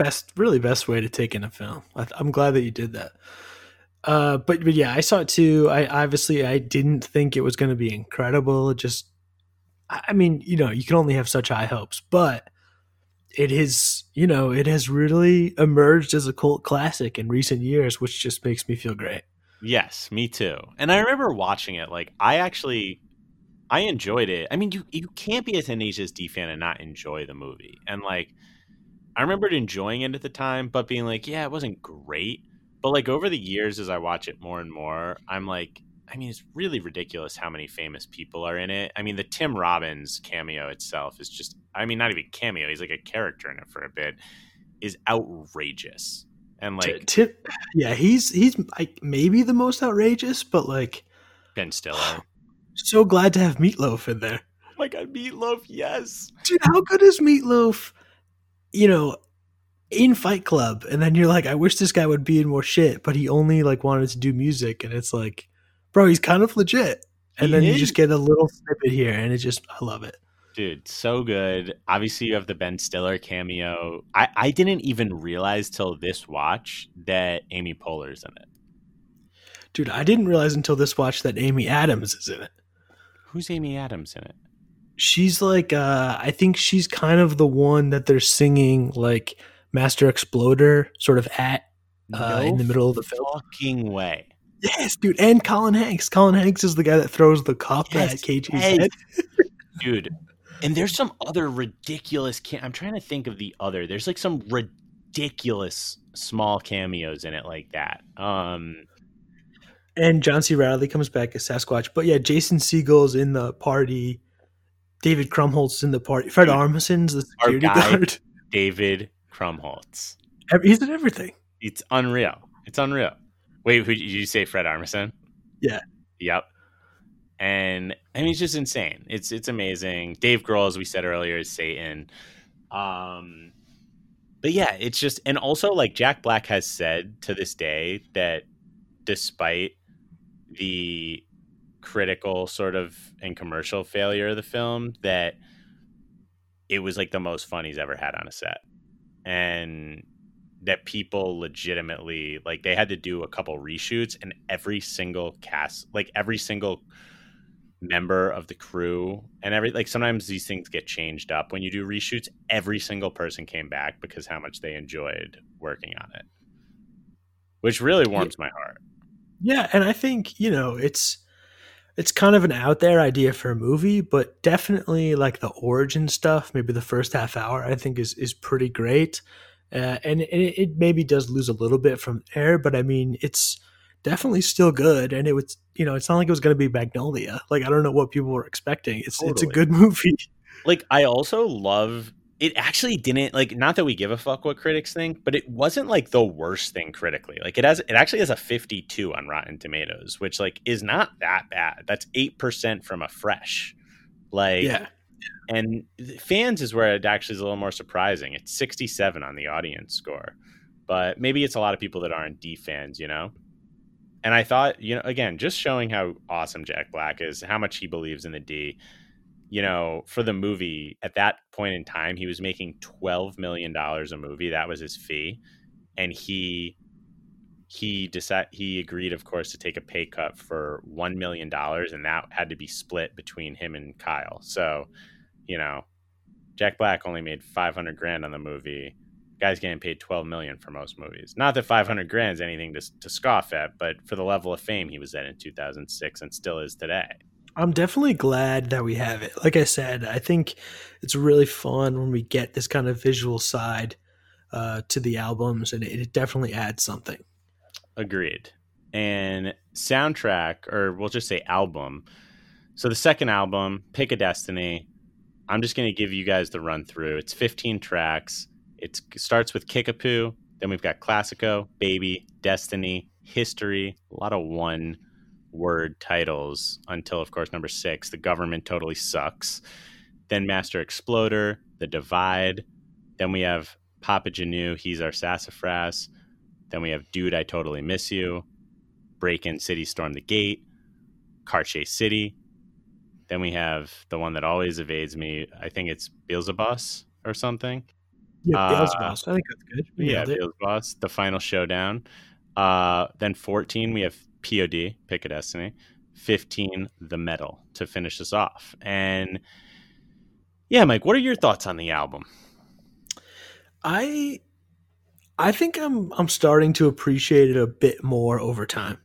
Best really best way to take in a film I, i'm glad that you did that uh but but yeah i saw it too i obviously i didn't think it was going to be incredible it just I mean you know you can only have such high hopes but it is you know it has really emerged as a cult classic in recent years which just makes me feel great Yes, me too. And I remember watching it. Like I actually, I enjoyed it. I mean, you you can't be a Tenacious D fan and not enjoy the movie. And like, I remembered enjoying it at the time, but being like, yeah, it wasn't great. But like over the years, as I watch it more and more, I'm like, I mean, it's really ridiculous how many famous people are in it. I mean, the Tim Robbins cameo itself is just, I mean, not even cameo. He's like a character in it for a bit. Is outrageous. And like Ti- yeah he's he's like maybe the most outrageous but like Ben Stiller. Oh so glad to have meatloaf in there oh my god, Meatloaf, yes. dude, how good is Meatloaf? You know, in Fight Club, and then you're like, I wish this guy would be in more shit, but he only like wanted to do music, and it's like, bro, he's kind of legit. And He then you just get a little snippet here, and it just, I love it. Dude, so good. Obviously, you have the Ben Stiller cameo. I, I didn't even realize till this watch that Amy Poehler's in it. Dude, I didn't realize until this watch that Amy Adams is in it. Who's Amy Adams in it? She's like, uh, I think she's kind of the one that they're singing like Master Exploder sort of at uh, in the middle of the film. fucking way. Yes, dude, and Colin Hanks. Colin Hanks is the guy that throws the cup Yes, at KG's yes. head. Dude. And there's some other ridiculous. Cam- I'm trying to think of the other. There's like some ridiculous small cameos in it like that. Um, And John C. Reilly comes back as Sasquatch. But yeah, Jason Segel's in the party. David Krumholtz in the party. Fred Armisen's the security guy- guard. David Krumholtz. He's in everything. It's unreal. It's unreal. Wait, who did you say? Fred Armisen? Yeah. Yep. And I mean, it's just insane. It's it's amazing. Dave Grohl, as we said earlier, is Satan. Um, but yeah, it's just and also like Jack Black has said to this day that despite the critical sort of and commercial failure of the film, that it was like the most fun he's ever had on a set, and that people legitimately like they had to do a couple reshoots and every single cast like every single member of the crew and every like sometimes these things get changed up when you do reshoots. Every single person came back because how much they enjoyed working on it which really warms my heart. Yeah, and I think, you know, it's it's kind of an out there idea for a movie, but definitely like the origin stuff, maybe the first half hour, I think is is pretty great. Uh, and it, it maybe does lose a little bit from there, but I mean, it's definitely still good. And it was, you know, it's not like it was going to be Magnolia. Like I don't know what people were expecting. It's it's a good movie. like I also love it actually didn't like not that we give a fuck what critics think, but it wasn't like the worst thing critically. Like it has it actually has a 52 on Rotten Tomatoes, which like is not that bad. That's 8% from a fresh. Like yeah, and fans is where it actually is a little more surprising. It's 67 on the audience score. But maybe it's a lot of people that aren't D fans, you know? And I thought, you know, again, just showing how awesome Jack Black is, how much he believes in the D. You know, for the movie, at that point in time, he was making $12 million a movie. That was his fee. And he he decided he agreed of course to take a pay cut for $1 million and that had to be split between him and Kyle. So, you know, Jack Black only made 500 grand on the movie. Guy's getting paid 12 million for most movies. Not that 500 grand is anything to, to scoff at, but for the level of fame he was at in 2006 and still is today. I'm definitely glad that we have it. Like I said, I think it's really fun when we get this kind of visual side uh, to the albums, and it, it definitely adds something. Agreed. And soundtrack, or we'll just say album. So the second album, Pick a Destiny. I'm just going to give you guys the run through. It's 15 tracks. It starts with Kickapoo. Then we've got Classico, Baby, Destiny, History. A lot of one word titles until, of course, number six, The Government Totally Sucks. Then Master Exploder, The Divide. Then we have Papagenu, He's Our Sassafras. Then we have Dude, I Totally Miss You, Break In City, Storm the Gate, Car Chase City. Then we have the one that always evades me. I think it's Beelzebus or something. Yeah, Uh, Beelzebub. I think that's good. We Yeah. Beelzeboss, the final showdown. Uh, then 14, we have POD, Pick a Destiny. 15, The Metal to finish us off. And yeah, Mike, what are your thoughts on the album? I I think I'm I'm starting to appreciate it a bit more over time.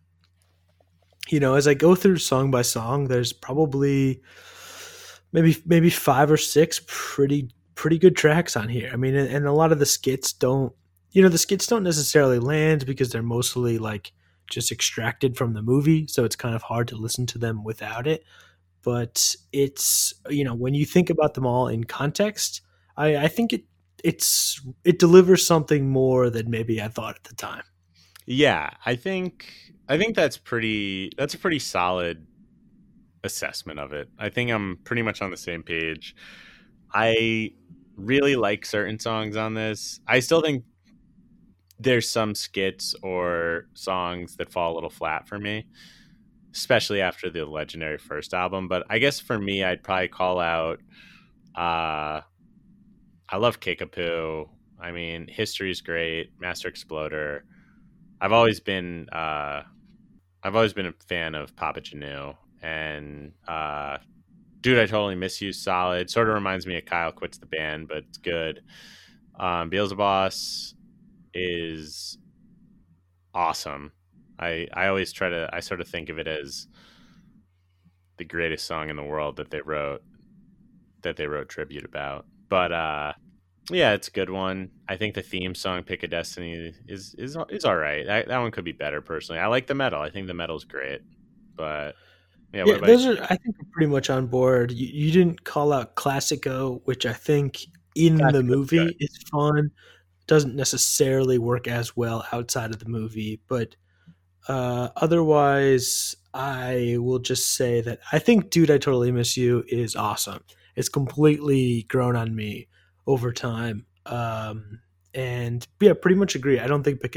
You know, as I go through song by song, there's probably maybe maybe five or six pretty pretty good tracks on here. I mean, and, and a lot of the skits don't, you know, the skits don't necessarily land because they're mostly like just extracted from the movie, so it's kind of hard to listen to them without it. But it's you know when you think about them all in context, I, I think it it's it delivers something more than maybe I thought at the time. Yeah, I think I think that's pretty that's a pretty solid assessment of it. I think I'm pretty much on the same page. I really like certain songs on this. I still think there's some skits or songs that fall a little flat for me, especially after the legendary first album, but I guess for me I'd probably call out uh I love Kickapoo. I mean, history's great, Master Exploder. I've always been uh, I've always been a fan of Papagenu and uh, dude, I totally miss you. Solid, sort of reminds me of Kyle quits the band, but it's good. Um, Beelzebub is awesome. I I always try to I sort of think of it as the greatest song in the world that they wrote that they wrote tribute about. But uh yeah, it's a good one. I think the theme song "Pick a Destiny" is is is all right. That, that one could be better personally. I like the metal. I think the metal's great, but yeah, Yeah, those you? are I think we're pretty much on board. You, you didn't call out Classico, which I think in the movie good. is fun. Doesn't necessarily work as well outside of the movie, but uh, otherwise, I will just say that I think "Dude, I Totally Miss You" is awesome. It's completely grown on me over time, um, and yeah, pretty much agree. I don't think a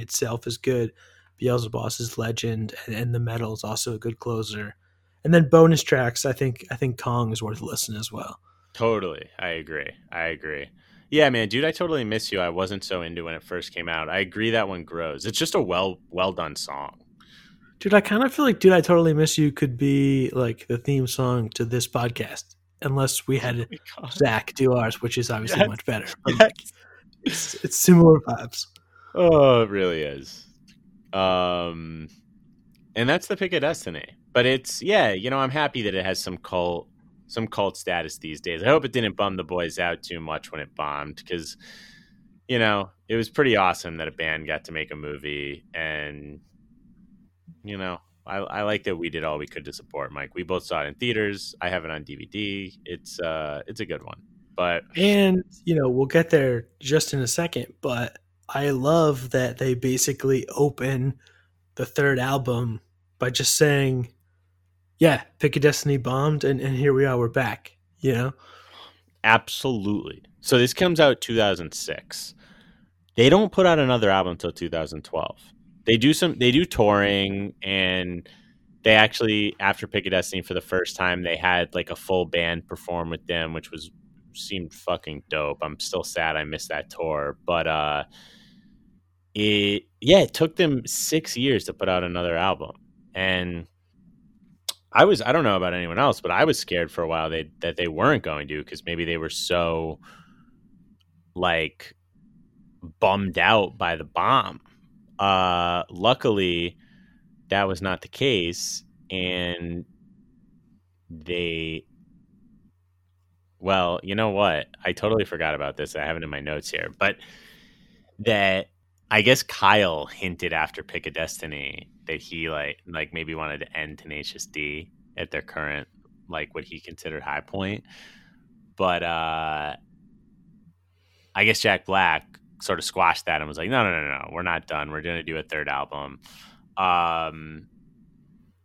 itself is good. Beelzebub is legend, and, and the metal is also a good closer. And then bonus tracks, I think I think Kong is worth listening as well. Totally, I agree. I agree. Yeah, man, dude, I totally miss you. I wasn't so into when it first came out. I agree that one grows. It's just a well well done song. Dude, I kind of feel like "Dude, I Totally Miss You" could be like the theme song to this podcast, unless we had Zach do ours, which is obviously Yes. much better. It's, it's similar vibes. Oh, it really is. Um, and that's the pick of destiny. But it's yeah, you know, I'm happy that it has some cult, some cult status these days. I hope it didn't bum the boys out too much when it bombed because, you know, it was pretty awesome that a band got to make a movie, and you know, I, I like that we did all we could to support Mike. We both saw it in theaters. I have it on DVD. It's uh, it's a good one. But And, you know, we'll get there just in a second, but I love that they basically open the third album by just saying, yeah, Pick a Destiny bombed, and, and here we are, we're back, you know? Absolutely. So this comes out 2006. They don't put out another album until 2012. They do some they do touring and they actually after Pick a Destiny for the first time they had like a full band perform with them which was seemed fucking dope. I'm still sad I missed that tour, but uh it yeah, it took them 6 years to put out another album. And I was I don't know about anyone else, but I was scared for a while they that they weren't going to because maybe they were so like bummed out by the bomb. Uh luckily that was not the case and they well, you know what? I totally forgot about this. I have it in my notes here. But that I guess Kyle hinted after Pick a Destiny that he like like maybe wanted to end Tenacious D at their current like what he considered high point. But uh I guess Jack Black sort of squashed that and was like, no, no, no, no, we're not done. We're to do a third album. Um,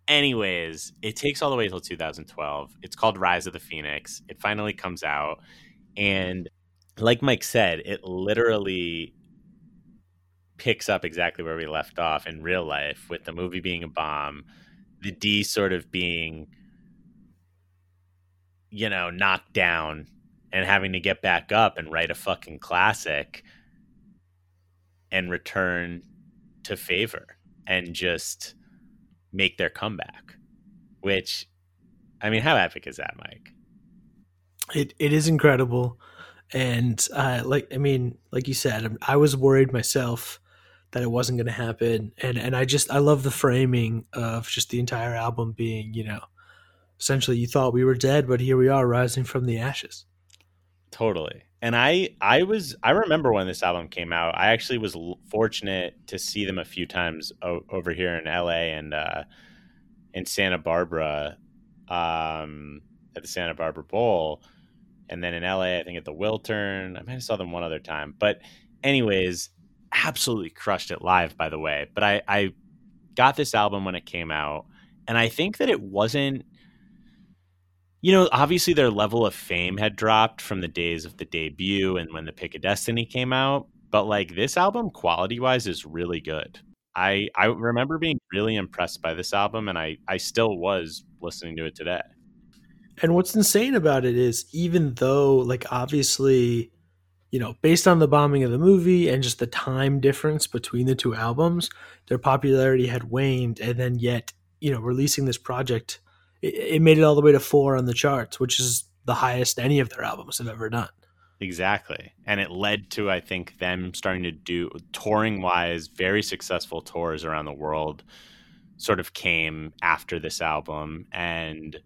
anyways, it takes all the way till 2012. It's called Rise of the Phoenix. It finally comes out. And like Mike said, it literally picks up exactly where we left off in real life with the movie being a bomb, the D sort of being you know, knocked down and having to get back up and write a fucking classic and return to favor and just make their comeback. Which, I mean, how epic is that, Mike? It it is incredible, and uh, like I mean, like you said, I was worried myself that it wasn't going to happen, and and I just I love the framing of just the entire album being you know, essentially you thought we were dead, but here we are rising from the ashes. Totally. And I I was I remember when this album came out. I actually was fortunate to see them a few times o- over here in LA and uh, in Santa Barbara um, at the Santa Barbara Bowl and then in LA, I think at the Wiltern. I might have saw them one other time. But anyways, absolutely crushed it live, by the way. But I, I got this album when it came out, and I think that it wasn't you know, obviously their level of fame had dropped from the days of the debut and when the Pick of Destiny came out, but like this album quality wise is really good. I I remember being really impressed by this album and I I still was listening to it today. And what's insane about it is even though like obviously you know, based on the bombing of the movie and just the time difference between the two albums, their popularity had waned, and then yet, you know, releasing this project, it, it, made it all the way to four on the charts, which is the highest any of their albums have ever done. Exactly. And it led to, I think, them starting to do touring wise, very successful tours around the world sort of came after this album. And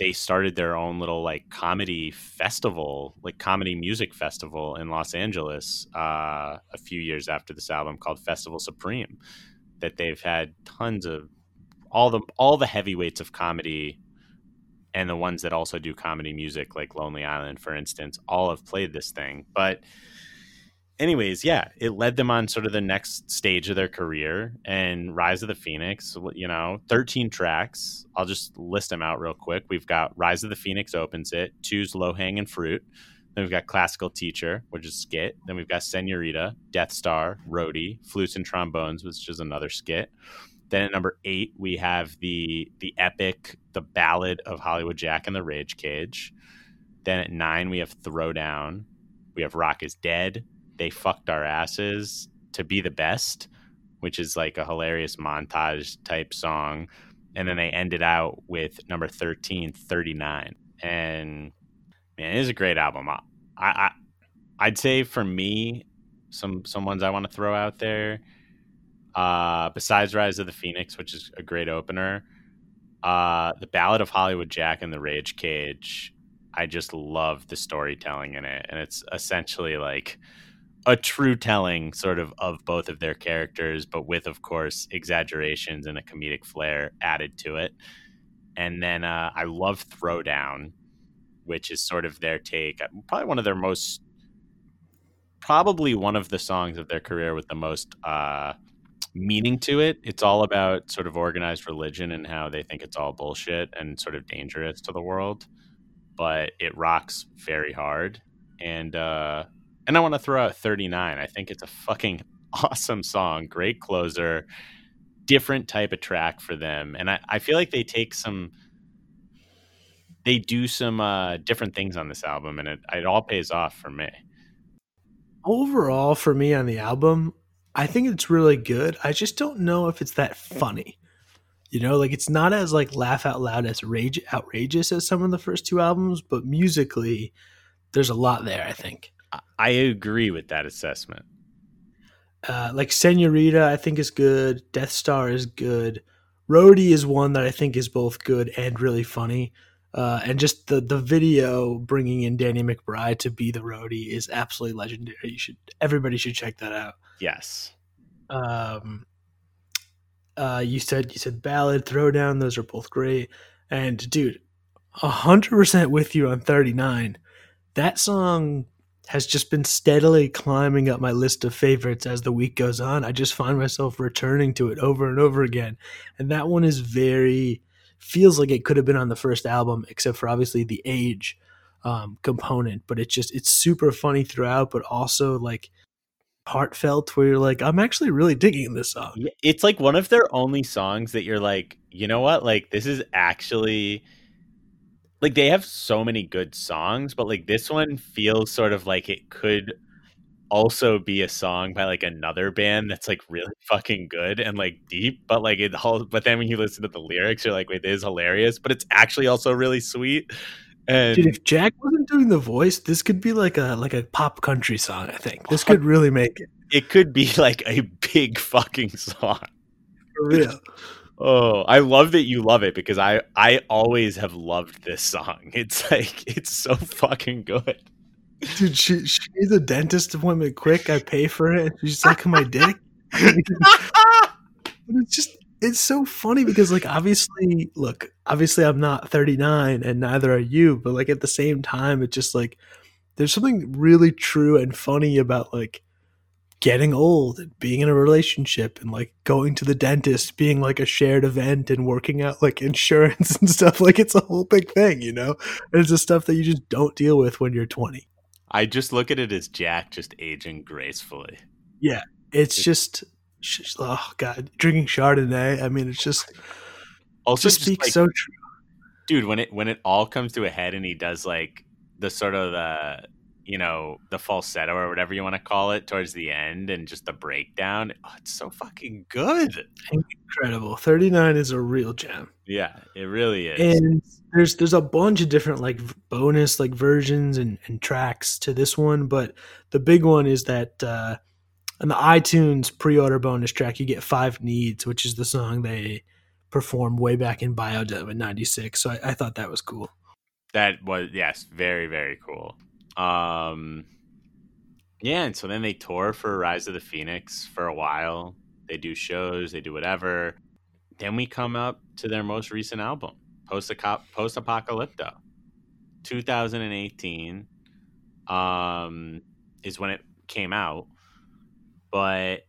they started their own little like comedy festival, like comedy music festival in Los Angeles uh, a few years after this album called Festival Supreme. That they've had tons of all the all the heavyweights of comedy and the ones that also do comedy music like Lonely Island for instance all have played this thing but anyways, yeah, it led them on sort of the next stage of their career and Rise of the Phoenix, you know, 13 tracks. I'll just list them out real quick. We've got Rise of the Phoenix opens it, two's Low Hanging Fruit. Then we've got Classical Teacher, which is skit. Then we've got Senorita, Death Star, Roadie, Flutes and Trombones, which is another skit. Then at number eight, we have the the epic, the ballad of Hollywood Jack and the Rage Cage. Then at nine, we have Throwdown. We have Rock is Dead, they fucked our asses to be the best, which is like a hilarious montage type song. And then they ended out with number 13, 39. And man, it is a great album. I, I I'd say for me, some some ones I want to throw out there. Uh, besides Rise of the Phoenix, which is a great opener, uh, the Ballad of Hollywood Jack and the Rage Cage. I just love the storytelling in it, and it's essentially like a true telling sort of of both of their characters but with of course exaggerations and a comedic flair added to it. And then uh, i love throwdown which is sort of their take uh, probably one of their most probably one of the songs of their career with the most uh, meaning to it. It's all about sort of organized religion and how they think it's all bullshit and sort of dangerous to the world but it rocks very hard. And uh and I want to throw out 39. I think it's a fucking awesome song, great closer, different type of track for them. And I, I feel like they take some they do some uh, different things on this album and it, it all pays off for me. Overall for me on the album, I think it's really good. I just don't know if it's that funny. You know, like it's not as like laugh out loud as rage outrageous as some of the first two albums, but musically there's a lot there, I think. I agree with that assessment. Uh, like Senorita, I think is good. Death Star is good. Roadie is one that I think is both good and really funny. Uh, and just the the video bringing in Danny McBride to be the roadie is absolutely legendary. You should everybody should check that out. Yes. Um. Uh, you said you said ballad, throwdown. Those are both great. And dude, hundred percent with you on thirty nine. That song has just been steadily climbing up my list of favorites as the week goes on. I just find myself returning to it over and over again. And that one is very feels like it could have been on the first album, except for obviously the age um, component. But it's just it's super funny throughout, but also like heartfelt where you're like, I'm actually really digging this song. It's like one of their only songs that you're like, you know what? Like this is actually like they have so many good songs, but like this one feels sort of like it could also be a song by like another band that's like really fucking good and like deep, but like it all but then when you listen to the lyrics, you're like, wait, it is hilarious, but it's actually also really sweet. And Dude, if Jack wasn't doing the voice, this could be like a like a pop country song. I think this could really make it it could be like a big fucking song. for real. Oh, I love that you love it because I I always have loved this song. It's like it's so fucking good. Dude, she she needs a dentist appointment quick. I pay for it. She's sucking my dick. But it's just it's so funny because like obviously look obviously i'm not 39 and neither are you but like at the same time it's just like there's something really true and funny about like getting old and being in a relationship and like going to the dentist being like a shared event and working out like insurance and stuff like it's a whole big thing you know and it's the stuff that you just don't deal with when you're 20 I just look at it as Jack just aging gracefully. Yeah. It's just sh- oh god drinking chardonnay i mean it's just Also, just just, speaks like, so true dude, when it when it all comes to a head and he does like the sort of the you know the falsetto or whatever you want to call it towards the end and just the breakdown, oh, it's so fucking good. incredible 39 is a real gem Yeah, it really is. and there's there's a bunch of different like bonus like versions and, and tracks to this one but the big one is that uh on the itunes pre-order bonus track you get five needs which is the song they performed way back in biodome in 96 so I, I thought that was cool That was yes, very very cool. Um, yeah, and so then they tour for Rise of the Phoenix for a while. They do shows, they do whatever. Then we come up to their most recent album, Post Apocalypto, 2018. Um, is when it came out, but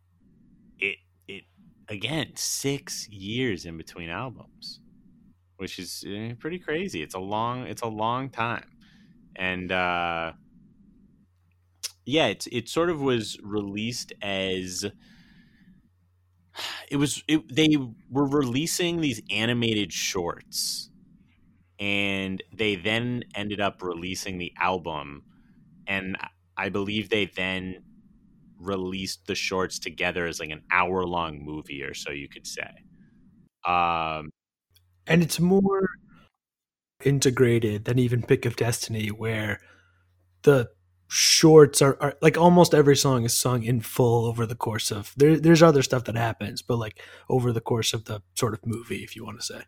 it it again six years in between albums which is eh, pretty crazy. It's a long it's a long time. And uh yeah, it's it sort of was released as it was it, they were releasing these animated shorts and they then ended up releasing the album and I believe they then released the shorts together as like an hour long movie or so you could say. Um and it's more integrated than even pick of destiny where the shorts are, are like almost every song is sung in full over the course of there, there's other stuff that happens but like over the course of the sort of movie if you want to say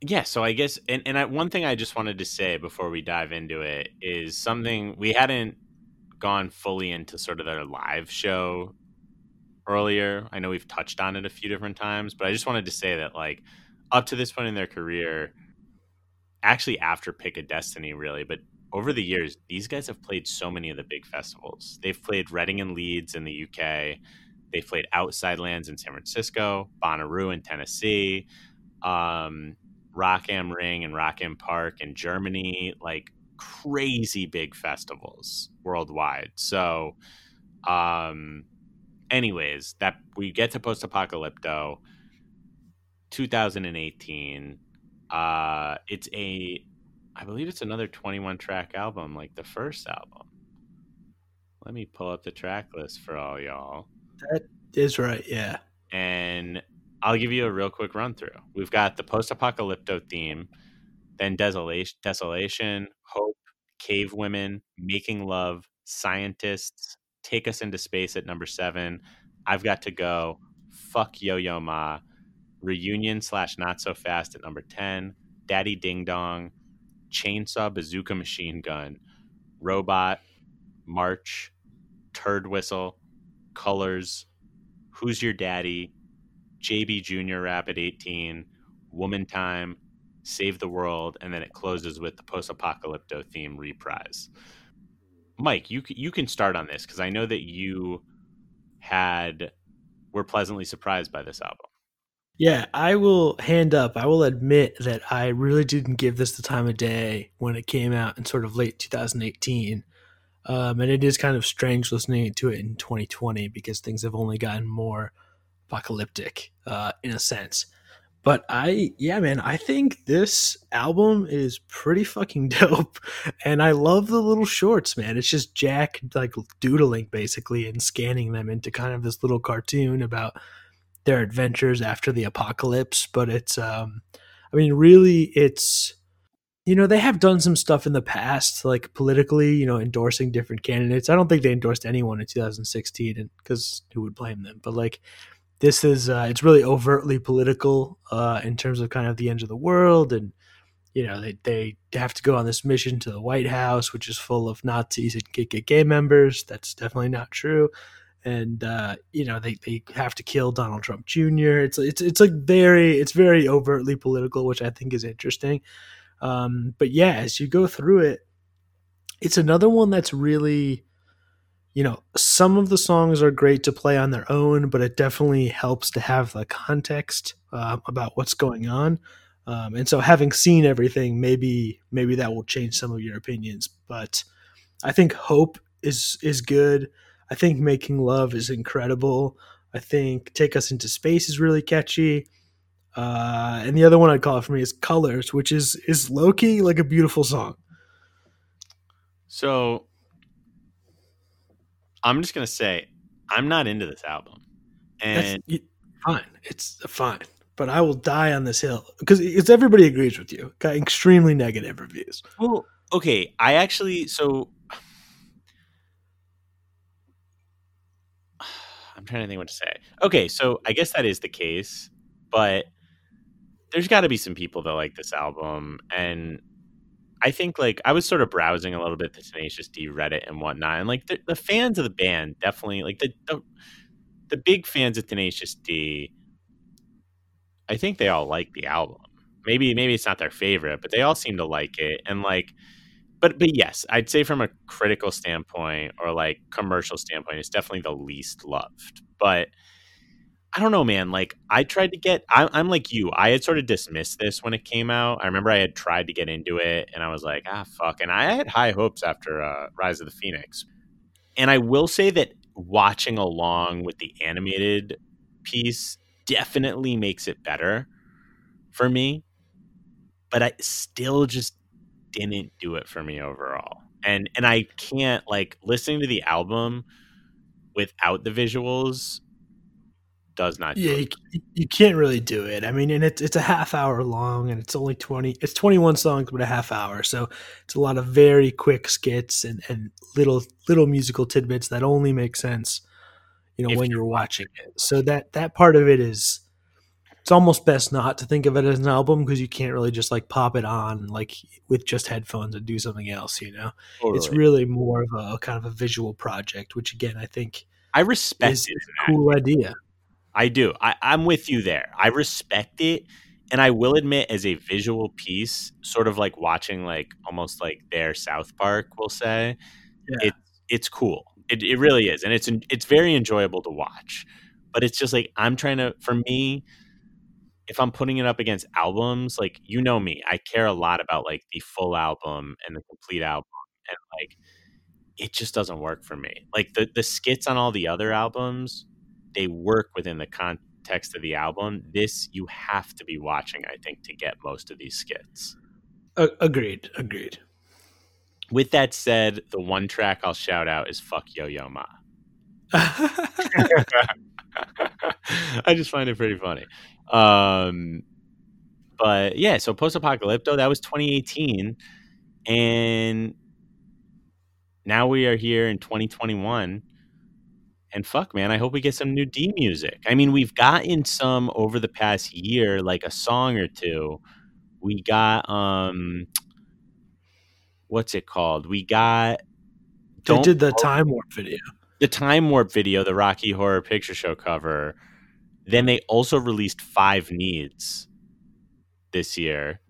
Yeah, so I guess, and, and I, one thing I just wanted to say before we dive into it is something we hadn't gone fully into sort of their live show earlier. I know we've touched on it a few different times, but I just wanted to say that, like, up to this point in their career, actually after Pick a Destiny, really, but over the years, these guys have played so many of the big festivals. They've played Reading and Leeds in the UK. They've played Outside Lands in San Francisco, Bonnaroo in Tennessee, um, Rock Am Ring and Rock im Park in Germany, like crazy big festivals worldwide. So, um, anyways, that we get to Post Apocalypto, 2018. Uh, it's a, I believe it's another 21 track album, like the first album. Let me pull up the track list for all y'all that is right yeah and I'll give you a real quick run through. We've got the post-apocalypto theme, then desolation, desolation, hope, cave women, making love, scientists, take us into space at number seven. I've got to go. Fuck Yo Yo Ma, reunion slash not so fast at number ten. Daddy Ding Dong, chainsaw bazooka machine gun, robot, march, turd whistle, colors, who's your daddy, JB Junior rap at 18, Woman Time, Save the World, and then it closes with the post apocalypto theme reprise. Mike, you you can start on this because I know that you had were pleasantly surprised by this album. Yeah, I will hand up. I will admit that I really didn't give this the time of day when it came out in sort of late 2018. Um, and it is kind of strange listening to it in 2020 because things have only gotten more apocalyptic uh, in a sense. But I, yeah, man, I think this album is pretty fucking dope. And I love the little shorts, man. It's just Jack like doodling basically and scanning them into kind of this little cartoon about their adventures after the apocalypse. But it's, um, I mean, really, it's, you know, they have done some stuff in the past, like politically, you know, endorsing different candidates. I don't think they endorsed anyone in 2016 because who would blame them? But like, this is uh, it's really overtly political uh, in terms of kind of the end of the world and you know they, they have to go on this mission to the white house which is full of nazis and kkk members that's definitely not true and uh, you know they, they have to kill donald trump jr it's it's it's like very it's very overtly political which i think is interesting um, but yeah as you go through it it's another one that's really you know, some of the songs are great to play on their own, but it definitely helps to have the context uh, about what's going on. Um, and so, having seen everything, maybe maybe that will change some of your opinions. But I think Hope is is good. I think Making Love is incredible. I think Take Us into Space is really catchy. Uh, and the other one I'd call it for me is Colors, which is is low key like a beautiful song. So I'm just gonna say I'm not into this album, and That's, fine, it's fine. But I will die on this hill because it's everybody agrees with you. Got extremely negative reviews. Well, okay, I actually so trying to think what to say. Okay, so I guess that is the case, but there's got to be some people that like this album, and I think like I was sort of browsing a little bit the Tenacious D Reddit and whatnot, and like the, the fans of the band definitely like the, the the big fans of Tenacious D. I think they all like the album. Maybe maybe it's not their favorite, but they all seem to like it. And like, but but yes, I'd say from a critical standpoint or like commercial standpoint, it's definitely the least loved. But I don't know, man. Like I tried to get, I, I'm like you. I had sort of dismissed this when it came out. I remember I had tried to get into it, and I was like, ah, fuck. And I had high hopes after uh, Rise of the Phoenix. And I will say that watching along with the animated piece definitely makes it better for me. But I still just didn't do it for me overall. And and I can't like listening to the album without the visuals does not. Yeah, you, you, can't really do it. I mean, and it's it's a half hour long, and it's only twenty. It's twenty one songs, but a half hour. So it's a lot of very quick skits and and little little musical tidbits that only make sense, you know, if when you're watching it. So that that part of it is. It's almost best not to think of it as an album because you can't really just like pop it on like with just headphones and do something else, you know. Totally. It's really more of a kind of a visual project, which again I think I respect is, is a cool idea. I do. I, I'm with you there. I respect it. And I will admit, as a visual piece, sort of like watching like almost like their South Park, we'll say, yeah. it, it's cool. It, it really is. And it's it's very enjoyable to watch. But it's just like I'm trying to for me, if I'm putting it up against albums, like you know me, I care a lot about like the full album and the complete album. And like it just doesn't work for me. Like the the skits on all the other albums they work within the context of the album. This you have to be watching, I think, to get most of these skits. Uh, agreed. Agreed. With that said, the one track I'll shout out is "Fuck Yo Yo Ma." I just find it pretty funny. Um, but yeah, so post apocalypto that was 2018, and now we are here in 2021 and fuck man i hope we get some new d music. I mean we've gotten some over the past year like a song or two. We got um what's it called? We got they did the time warp video the time warp video the rocky horror picture show cover then they also released five needs this year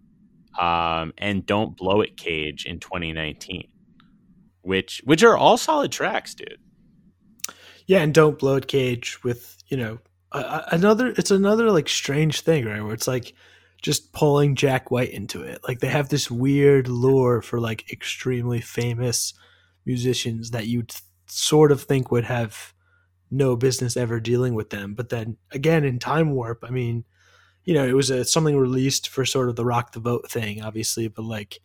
um and don't blow it cage in 2019 which which are all solid tracks dude yeah, and don't blow it cage with you know uh, another. It's another like strange thing, right? Where it's like just pulling Jack White into it. Like they have this weird lure for like extremely famous musicians that you'd sort of think would have no business ever dealing with them. But then again, in Time Warp, I mean, you know, it was a something released for sort of the rock the vote thing, obviously, but like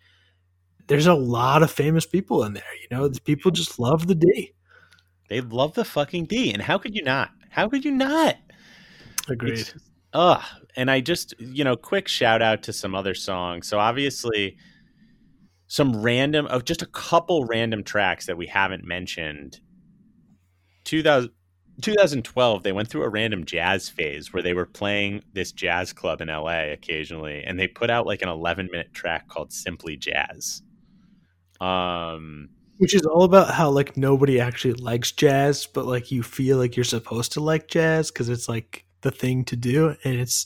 there's a lot of famous people in there. You know, people just love the D. They love the fucking D, and how could you not? How could you not? Agreed. It's- Ugh. And I just, you know, quick shout out to some other songs. So obviously, some random, of just a couple random tracks that we haven't mentioned. 2000, 2012, they went through a random jazz phase where they were playing this jazz club in LA occasionally, and they put out like an 11 minute track called Simply Jazz. Um, Which is all about how like nobody actually likes jazz, but like you feel like you're supposed to like jazz because it's like the thing to do, and it's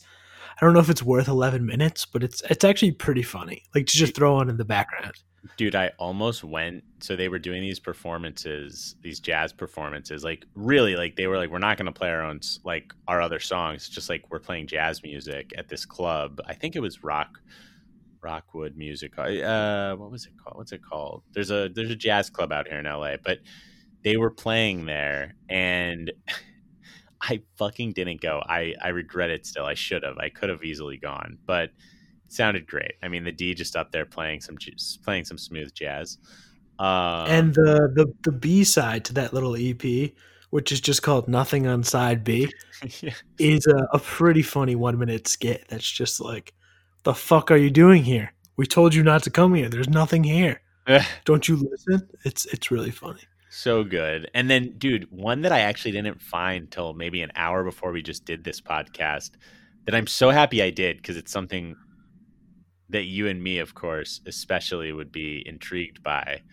I don't know if it's worth 11 minutes, but it's it's actually pretty funny. Like to just throw on in the background. dude i almost went so they were doing these performances these jazz performances like really like they were like we're not going to play our own like our other songs just like we're playing jazz music at this club i think it was rock rockwood music uh what was it called what's it called there's a there's a jazz club out here in la but they were playing there and i fucking didn't go i i regret it still i should have i could have easily gone but sounded great. I mean, the D just up there playing some playing some smooth jazz. Um, and the the the B side to that little EP, which is just called Nothing on Side B, yeah. is a, a pretty funny one minute skit. That's just like, the fuck are you doing here? We told you not to come here. There's nothing here. Don't you listen? It's it's really funny. So good. And then, dude, one that I actually didn't find till maybe an hour before we just did this podcast that I'm so happy I did because it's something that you and me, of course, especially would be intrigued by.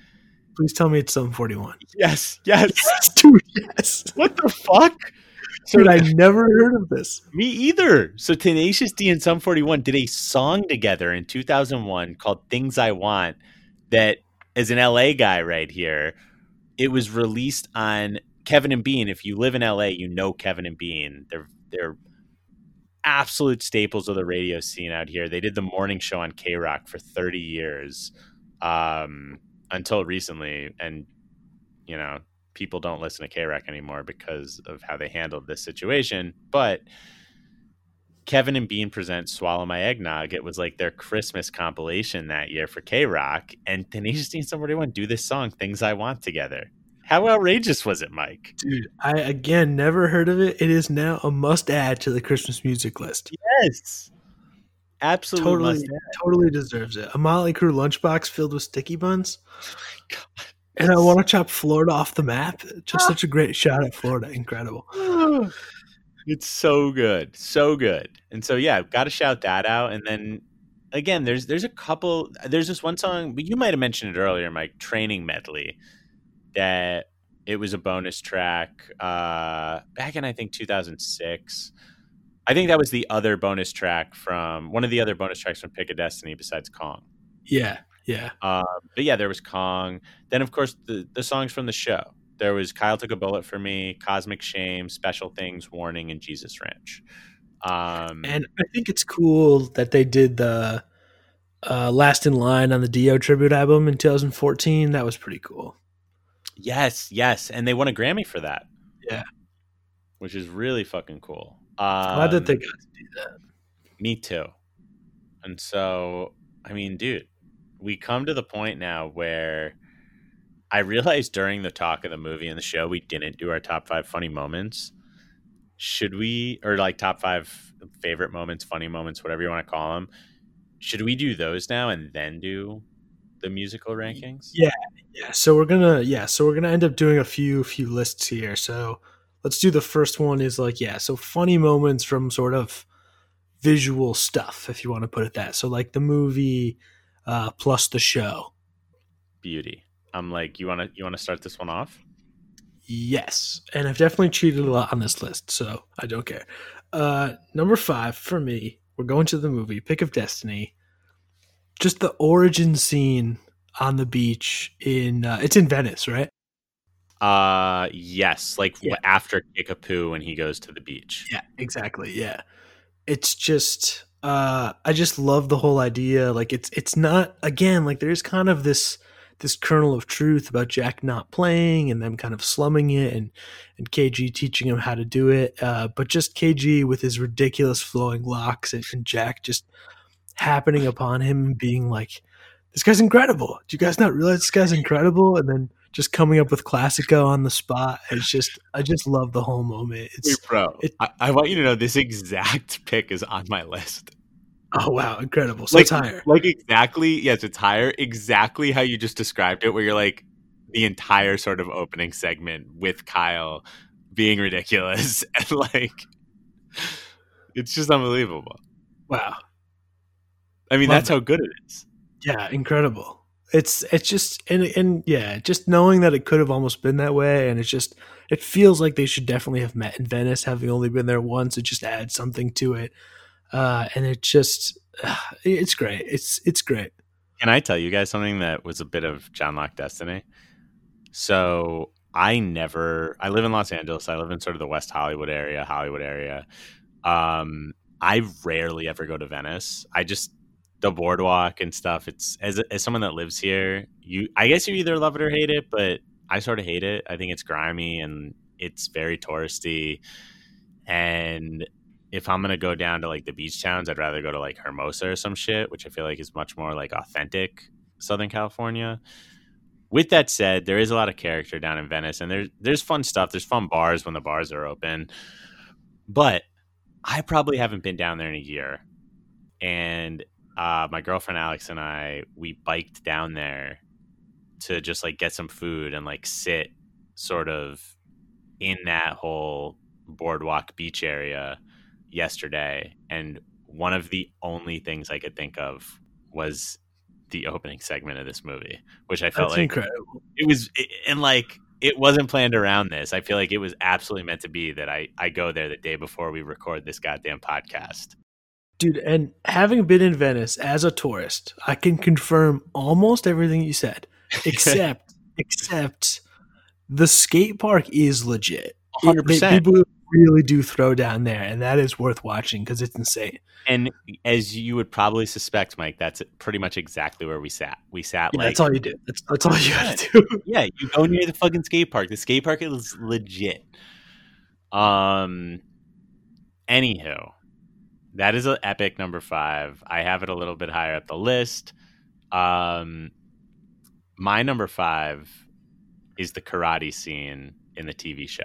Please tell me it's Sum 41. Yes, yes. Dude, yes. what the fuck? So Dude, I never heard of this. Me either. So Tenacious D and Sum 41 did a song together in 2001 called Things I Want that as an LA guy right here, it was released on Kevin and Bean. If you live in LA, you know Kevin and Bean. They're they're absolute staples of the radio scene out here. They did the morning show on KROQ for 30 years. Um until recently and you know, people don't listen to KROQ anymore because of how they handled this situation. But Kevin and Bean present Swallow My Eggnog. It was like their Christmas compilation that year for KROQ. And Tenacious D and Sum 41 do this song, Things I Want Together. How outrageous was it, Mike? Dude, I again never heard of it. It is now a must add to the Christmas music list. Yes. Absolutely. Totally, totally deserves it. A Motley Crue lunchbox filled with sticky buns. Oh God. And I want to chop Florida off the map. Just such a great shot at Florida. Incredible. It's so good, so good. And so yeah, got to shout that out. And then again, there's there's a couple. There's this one song, but you might have mentioned it earlier, Mike. Training medley. That it was a bonus track uh, back in I think 2006. I think that was the other bonus track from one of the other bonus tracks from Pick a Destiny besides Kong. Yeah, yeah. Um, but yeah, there was Kong. Then of course the the songs from the show. There was Kyle took a bullet for me, Cosmic Shame, Special Things, Warning, and Jesus Ranch. Um, And I think it's cool that they did the uh, Last in Line on the Dio tribute album in 2014. That was pretty cool. yes, yes, and they won a Grammy for that. Yeah. which is really fucking cool. Um, Glad that they got to do that. Me too. And so, I mean, dude, we come to the point now where I realized during the talk of the movie and the show, we didn't do our top five funny moments. Should we, or like top five favorite moments, funny moments, whatever you want to call them? Should we do those now and then do the musical rankings? Yeah. Yeah, so we're gonna yeah, so we're gonna end up doing a few few lists here. So let's do the first one is like yeah, so funny moments from sort of visual stuff, if you want to put it that. So like the movie uh, plus the show. Beauty. I'm like, you want to you want to start this one off? Yes, and I've definitely cheated a lot on this list, so I don't care. Uh, number five for me, we're going to the movie Pick of Destiny. Just the origin scene on the beach in uh, it's in Venice, right? Uh, yes, like Yeah. after Kickapoo when he goes to the beach. Yeah, exactly. Yeah. It's just uh I just love the whole idea. Like it's it's not again, like there's kind of this this kernel of truth about Jack not playing and them kind of slumming it and and KG teaching him how to do it. Uh, but just KG with his ridiculous flowing locks and, and Jack just happening upon him and being like, "This guy's incredible. Do you guys not realize this guy's incredible?" And then just coming up with Classico on the spot. It's just I just love the whole moment. It's Wait, bro. it- I, I want you to know this exact pick is on my list. Oh wow, incredible. So like, it's higher. like exactly, yes, it's higher. Exactly how you just described it, where you're like the entire sort of opening segment with Kyle being ridiculous and like it's just unbelievable. Wow. I mean, Love that's how good it is. Yeah, incredible. It's it's just and and yeah, just knowing that it could have almost been that way, and it's just it feels like they should definitely have met in Venice, having only been there once. It just adds something to it, uh, and it just it's great. It's it's great. Can I tell you guys something that was a bit of John Locke destiny? So I never I live in Los Angeles. I live in sort of the West Hollywood area, Hollywood area. Um, I rarely ever go to Venice. I just the boardwalk and stuff. It's as as someone that lives here, you I guess you either love it or hate it, but I sort of hate it. I think it's grimy and it's very touristy. And if I'm gonna go down to like the beach towns, I'd rather go to like Hermosa or some shit, which I feel like is much more like authentic Southern California. With that said, there is a lot of character down in Venice, and there's there's fun stuff. There's fun bars when the bars are open, but I probably haven't been down there in a year. And uh, my girlfriend Alex and I we biked down there to just like get some food and like sit sort of in that whole boardwalk beach area yesterday and one of the only things I could think of was the opening segment of this movie, which I felt That's like incredible. it was and like it wasn't planned around this. I feel like it was absolutely meant to be that I I go there the day before we record this goddamn podcast. Dude, and having been in Venice as a tourist, I can confirm almost everything you said, except except the skate park is legit. hundred They- percent. People really do throw down there, and that is worth watching because it's insane. And as you would probably suspect, Mike, that's pretty much exactly where we sat. We sat Yeah, like that's all you do. That's, that's all you got to do. yeah, you go near the fucking skate park. The skate park is legit. Um, anywho, that is an epic number five. I have it a little bit higher up the list. Um, my number five is the karate scene in the TV show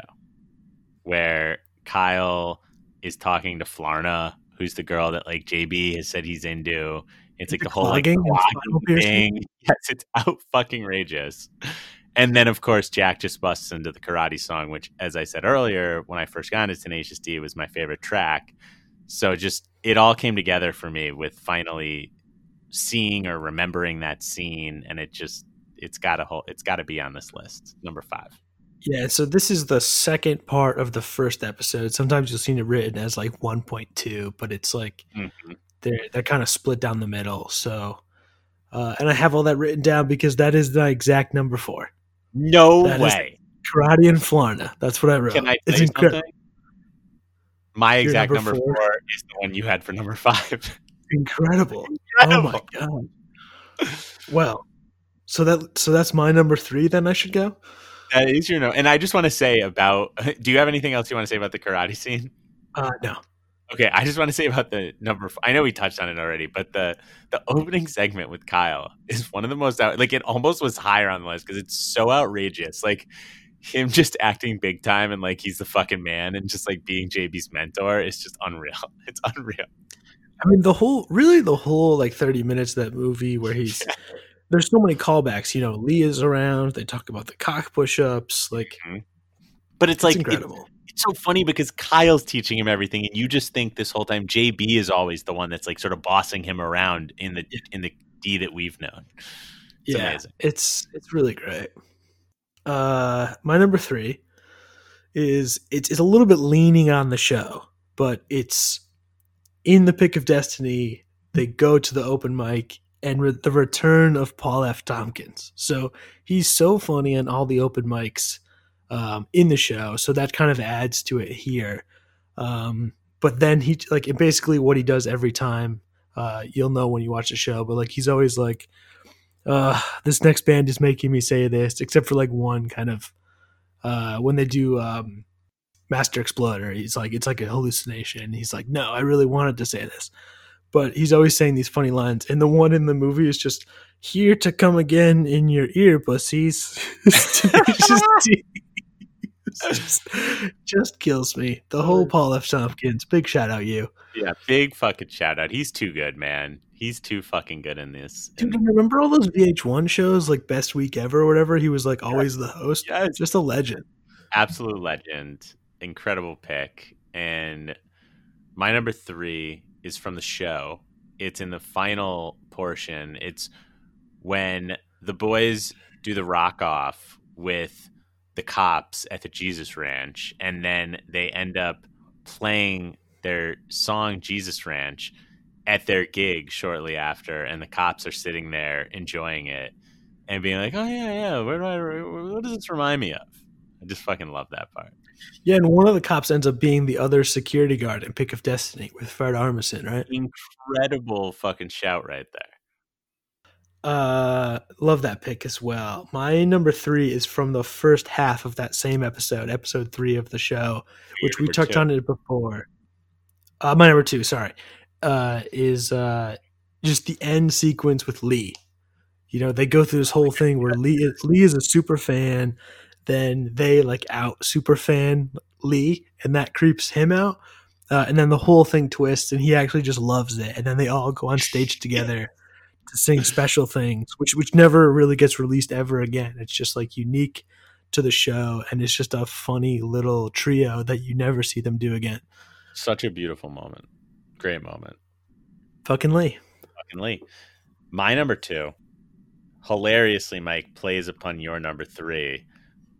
where Kyle is talking to Flarna, who's the girl that like JB has said he's into. It's like The the whole like clogging and clogging spinal piercing? thing. Yes, it's out fucking rageous. And then of course Jack just busts into the karate song, which as I said earlier, when I first got into Tenacious D was my favorite track. So just it all came together for me with finally seeing or remembering that scene and it just it's got a whole it's got to be on this list number 5 Yeah, so this is the second part of the first episode. Sometimes you'll see it written as like 1.2, but it's like Mhm. they're they're kind of split down the middle. So, uh, and I have all that written down because that is the exact number four. no That way Karate and Flarna. That's what I wrote. can i it's incredible. something my Your exact number number, four? four? is the one you had for number 5 Incredible. Oh my god. Well, so that so that's my number three. Then I should go. That is your note. and i just want to say about do you have anything else you want to say about the karate scene Uh, no. Okay, I just want to say about the number. I know we touched on it already, but the the opening segment with Kyle is one of the most out. Like it almost was higher on the list because it's so outrageous. Like him just acting big time and like he's the fucking man and just like being JB's mentor is just unreal. It's unreal. I mean, the whole, really, the whole like 30 minutes of that movie where he's, there's so many callbacks. You know, Leah's around. They talk about the cock push ups. Like, But it's it's like it- incredible. it's so funny because Kyle's teaching him everything, and you just think this whole time JB is always the one that's like sort of bossing him around in the in the D that we've known. It's yeah, amazing. it's it's really great. Uh, my number three is it's it's a little bit leaning on the show, but it's in the pick of destiny. They go to the open mic and re- the return of Paul F. Tompkins. So he's so funny on all the open mics um, in the show. So that kind of adds to it here. Um, but then he like basically what he does every time. Uh, you'll know when you watch the show, but like he's always like, uh, this next band is making me say this, except for like one kind of uh, when they do um, Master Exploder. He's like, it's like a hallucination. He's like, no, I really wanted to say this, but he's always saying these funny lines. And the one in the movie is just here to come again in your ear, pussies. It's just, just, just kills me. The whole Paul F. Tompkins. Big shout out you. Yeah, big fucking shout out. He's too good, man. He's too fucking good in this. Dude, And- remember all those VH1 shows like Best Week Ever or whatever? He was like always the host. Yes. Just a legend. absolute legend, incredible pick. And my number three is from the show. It's in the final portion. It's when the boys do the rock off with the cops at the Jesus Ranch, and then they end up playing their song Jesus Ranch at their gig shortly after, and the cops are sitting there enjoying it and being like, "Oh yeah, yeah, where do I? What does this remind me of?" I just fucking love that part. Yeah, and one of the cops ends up being the other security guard in Pick of Destiny with Fred Armisen, right? Incredible fucking shout right there. Uh, love that pick as well. My number three is from the first half of that same episode, episode three of the show, which we touched two. on it before. Uh, my number two, sorry, uh, is uh, just the end sequence with Lee. You know, they go through this whole thing where Lee is, Lee is a super fan, then they like out super fan Lee, and that creeps him out. Uh, and then the whole thing twists, and he actually just loves it. And then they all go on stage together to sing special things, which which never really gets released ever again. It's just like unique to the show, and it's just a funny little trio that you never see them do again. Such a beautiful moment. Great moment. Fucking Lee. Fucking Lee. My number two, hilariously, Mike plays upon your number three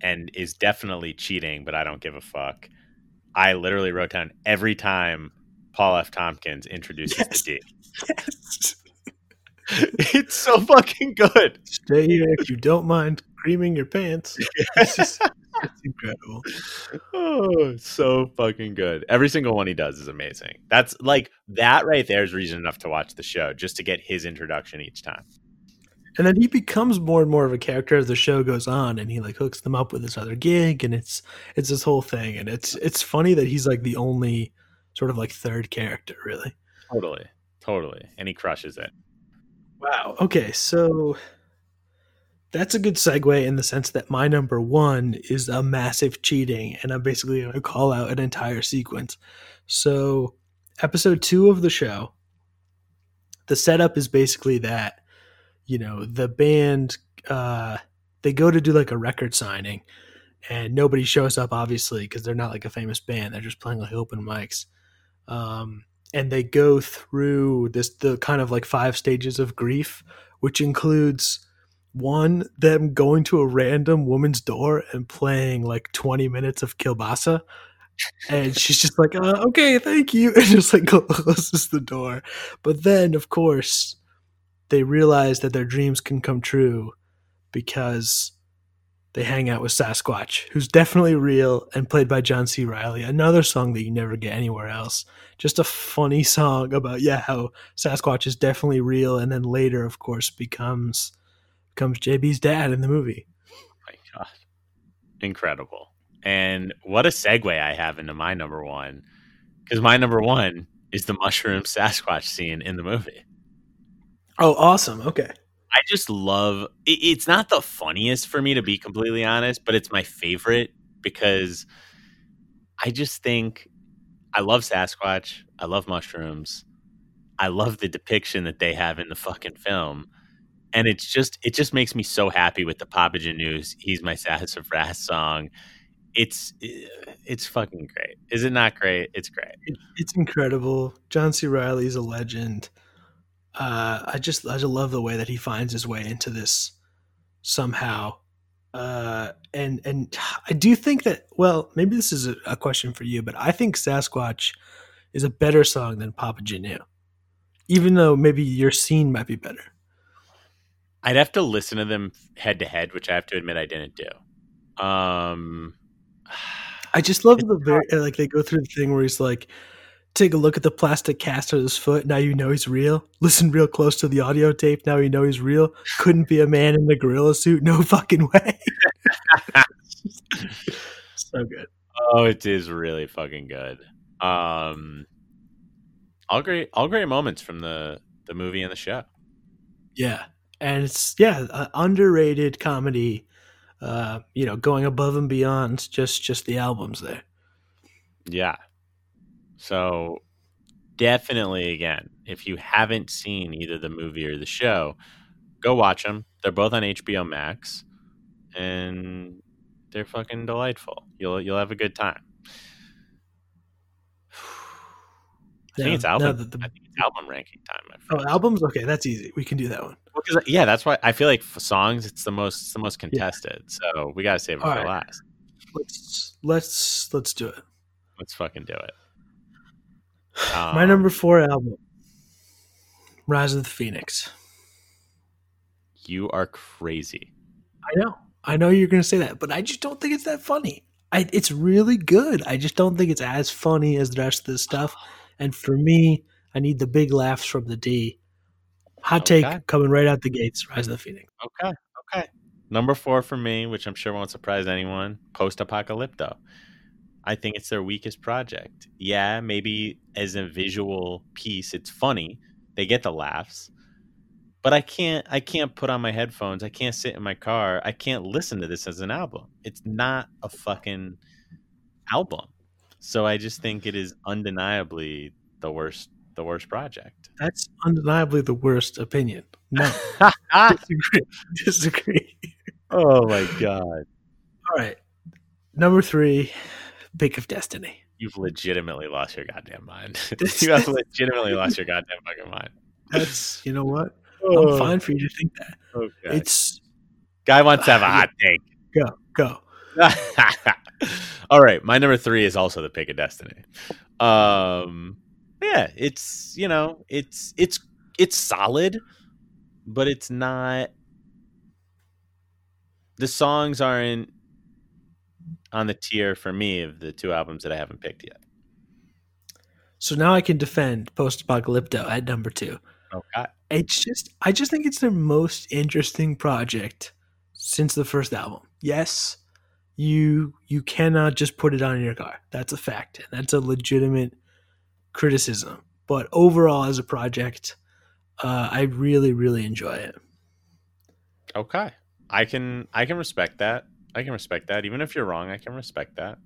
and is definitely cheating, but I don't give a fuck. I literally wrote down every time Paul F. Tompkins introduces Yes. the D. it's so fucking good. Stay here if you don't mind creaming your pants. It's just it's incredible. Oh, so fucking good. Every single one he does is amazing. That's like that right there is reason enough to watch the show just to get his introduction each time. And then he becomes more and more of a character as the show goes on, and he like hooks them up with this other gig, and it's it's this whole thing, and it's it's funny that he's like the only sort of like third character, really. Totally. Totally. And he crushes it. Wow. Okay, so that's a good segue in the sense that my number one is a massive cheating, and I'm basically going to call out an entire sequence. So, episode two of the show, the setup is basically that, you know, the band, uh, they go to do like a record signing, and nobody shows up, obviously, because they're not like a famous band. They're just playing like open mics. Um, and they go through this the kind of like five stages of grief which includes one them going to a random woman's door and playing like 20 minutes of kilbasa and she's just like uh, okay thank you and just like closes the door but then of course they realize that their dreams can come true because they hang out with Sasquatch, who's definitely real and played by John C. Reilly. Another song that you never get anywhere else. Just a funny song about yeah how Sasquatch is definitely real, and then later, of course, becomes becomes JB's dad in the movie. Oh my god incredible and what a segue i have into my number one because my number one is the mushroom sasquatch scene in the movie Oh, awesome! Okay, i just love it, it's not the funniest for me to be completely honest but it's my favorite because i just think i love sasquatch i love mushrooms i love the depiction that they have in the fucking film and it's just it just makes me so happy with the Papagenu. He's my sassafras song. It's eh, it's fucking great. Is it not great? It's great. It's incredible. John C. Reilly is a legend. Uh, I just I just love the way that he finds his way into this somehow. Uh, and and I do think that well, maybe this is a, a question for you, but I think Sasquatch is a better song than Papagenu, even though maybe your scene might be better. I'd have to listen to them head to head, which I have to admit I didn't do. Um, I just love the very like they go through the thing where he's like, take a look at the plastic cast of his foot. Now you know he's real. Listen real close to the audio tape. Now you know he's real. Couldn't be a man in a gorilla suit. No fucking way. so good. Oh, it is really fucking good. Um, all great, all great moments from the the movie and the show. Yeah, and it's yeah, a underrated comedy. Uh, you know, going above and beyond just just the albums there. Yeah. So definitely, again, if you haven't seen either the movie or the show, go watch them. They're both on HBO Max, and they're fucking delightful. You'll you'll have a good time. I think it's No, the- the- I think it's album ranking time. My Oh, albums? Okay, that's easy. We can do that one. Well, yeah, that's why I feel like for songs it's the most it's the most contested. So we gotta save it All for right. last. Let's let's let's do it. Let's fucking do it. My Um, number four album, Rise of the Phoenix. You are crazy. I know, I know you're gonna say that, but I just don't think it's that funny. I, it's really good. I just don't think it's as funny as the rest of this stuff. And for me, I need the big laughs from the D. Hot take coming right out the gates. Rise of the Phoenix. Okay. Okay. Number four for me, which I'm sure won't surprise anyone, Post Apocalypto. I think it's their weakest project. Yeah, maybe as a visual piece, it's funny. They get the laughs. But I can't I can't put on my headphones. I can't sit in my car. I can't listen to this as an album. It's not a fucking album. So I just think it is undeniably the worst the worst project. That's undeniably the worst opinion. No, disagree. disagree. oh my god. All right, number three, Pick of Destiny. You've legitimately lost your goddamn mind. You have legitimately lost your goddamn fucking mind. That's you know what? Oh, I'm fine for you to think that. Okay. It's Guy wants to have a hot take. go go. All right, my number three is also the pick of destiny. Um, yeah, it's you know, it's it's it's solid, but it's not. The songs aren't on the tier for me of the two albums that I haven't picked yet. So now I can defend Post Apocalypto at number two. Okay. It's just I just think it's their most interesting project since the first album. Yes, you you cannot just put it on your car. That's a fact. And that's a legitimate criticism. But overall as a project, uh, I really, really enjoy it. Okay. I can I can respect that. I can respect that. Even if you're wrong, I can respect that.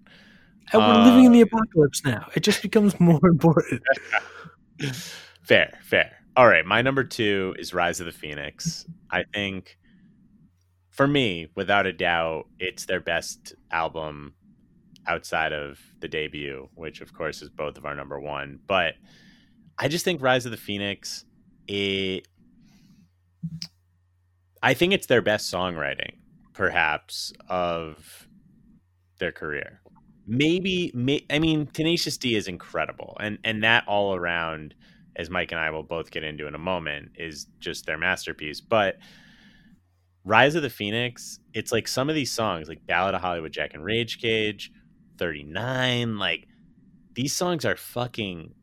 And we're living in the Um, apocalypse now. It just becomes more important. Fair, fair. All right, my number two is Rise of the Phoenix. I think, for me, without a doubt, it's their best album outside of the debut, which of course is both of our number one. But I just think Rise of the Phoenix, it, I think it's their best songwriting, perhaps, of their career. Maybe, may, I mean, Tenacious D is incredible, and and that all around as Mike and I will both get into in a moment, is just their masterpiece. But Rise of the Phoenix, it's like some of these songs, like Ballad of Hollywood Jack and Rage Kage, 39, like these songs are fucking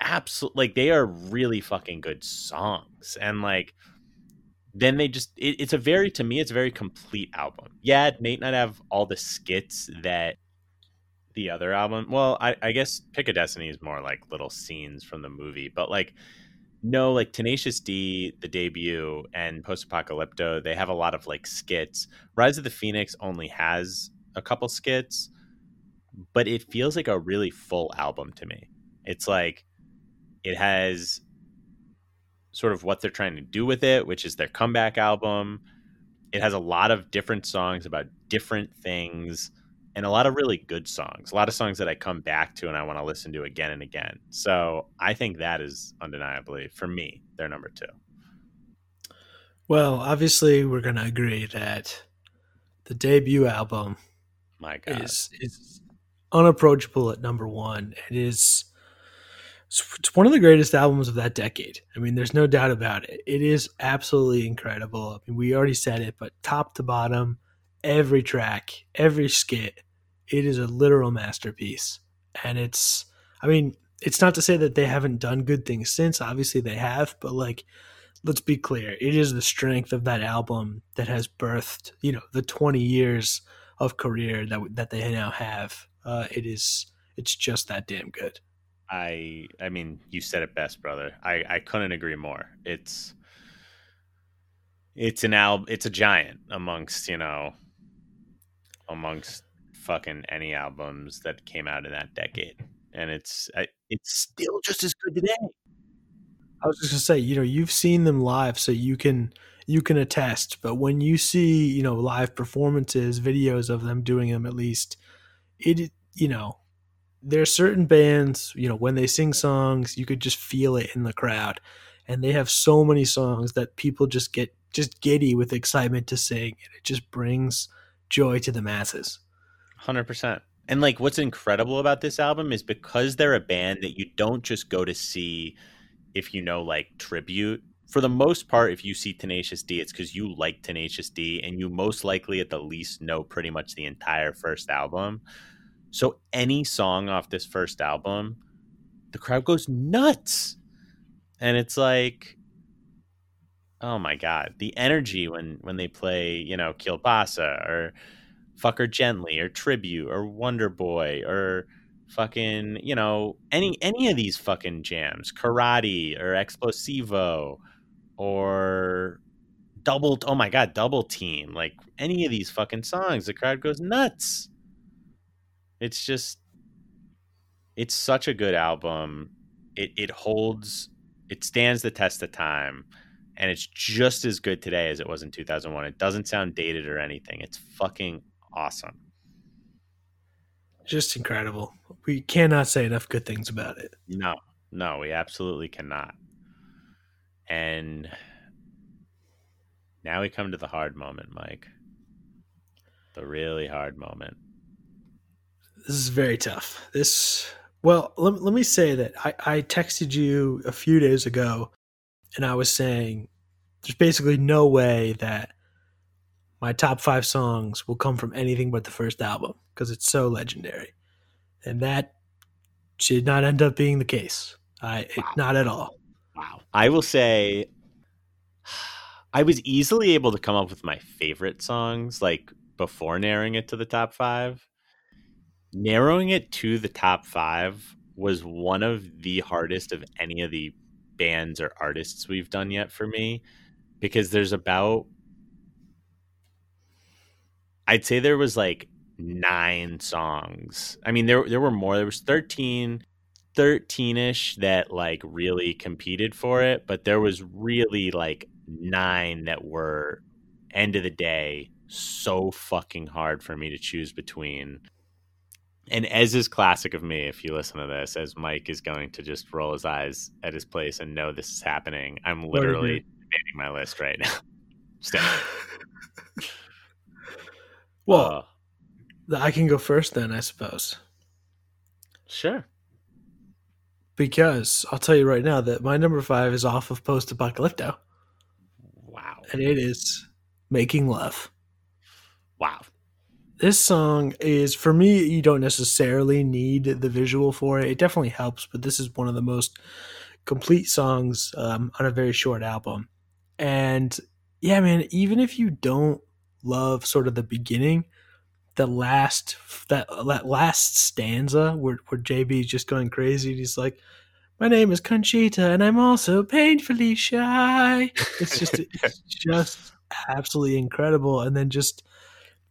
absolute like they are really fucking good songs. And like then they just it, it's a very to me it's a very complete album. Yeah, it may not have all the skits that the other album. Well, I, I guess Pick a Destiny is more like little scenes from the movie, but like no, like Tenacious D, the debut, and Post Apocalypto, they have a lot of like skits. Rise of the Phoenix only has a couple skits, but it feels like a really full album to me. It's like it has sort of what they're trying to do with it, which is their comeback album. It has a lot of different songs about different things and a lot of really good songs. A lot of songs that I come back to and I want to listen to again and again. So I think that is undeniably, for me, their number two. Well, obviously, we're going to agree that the debut album My God. is is unapproachable at number one. It is it's one of the greatest albums of that decade. I mean, there's no doubt about it. It is absolutely incredible. I mean, we already said it, but top to bottom, every track, every skit, it is a literal masterpiece. And it's, I mean, it's not to say that they haven't done good things since. Obviously, they have, but like, let's be clear, it is the strength of that album that has birthed, you know, the 20 years of career that that they now have. Uh, it is, it's just that damn good. I I mean, you said it best, brother. I I couldn't agree more. It's it's an al it's a giant amongst, you know, amongst fucking any albums that came out in that decade. And it's I, it's still just as good today. I was just gonna say, you know, you've seen them live, so you can you can attest. But when you see, you know, live performances, videos of them doing them, at least, it, you know, there are certain bands, you know, when they sing songs, you could just feel it in the crowd, and they have so many songs that people just get just giddy with excitement to sing, and it just brings joy to the masses. Hundred percent. And like, what's incredible about this album is because they're a band that you don't just go to see if you know like tribute. For the most part, if you see Tenacious D, it's because you like Tenacious D, and you most likely at the least know pretty much the entire first album. So any song off this first album, the crowd goes nuts. And it's like oh my god, the energy when when they play, you know, Kielbasa or Fuck Her Gently or Tribute or Wonder Boy or fucking, you know, any any of these fucking jams, Karate or Explosivo or double oh my god, double team, like any of these fucking songs, the crowd goes nuts. It's just it's such a good album. It it holds it stands the test of time and it's just as good today as it was in 2001. It doesn't sound dated or anything. It's fucking awesome. Just incredible. We cannot say enough good things about it. No, no, we absolutely cannot. And now we come to the hard moment, Mike. The really hard moment. This is very tough. This, well, let, let me say that I, I texted you a few days ago and I was saying there's basically no way that my top five songs will come from anything but the first album because it's so legendary, and that did not end up being the case. I wow. not at all. Wow. I will say, I was easily able to come up with my favorite songs like before narrowing it to the top five. Narrowing it to the top five was one of the hardest of any of the bands or artists we've done yet for me because there's about I'd say there was like nine songs. I mean there there were more. There was 13 13ish that like really competed for it, but there was really like nine that were end of the day so fucking hard for me to choose between and as is classic of me, if you listen to this, as Mike is going to just roll his eyes at his place and know this is happening, I'm literally debating my list right now. well, uh, I can go first then, I suppose. Sure. Because I'll tell you right now that my number five is off of Post Apocalypto. Wow. And it is Making Love. Wow this song is for me you don't necessarily need the visual for it. It definitely helps but this is one of the most complete songs um, on a very short album. And yeah man even if you don't love sort of the beginning the last that that last stanza where, where jb is just going crazy and he's like my name is conchita and i'm also painfully shy it's just it's just absolutely incredible. And then just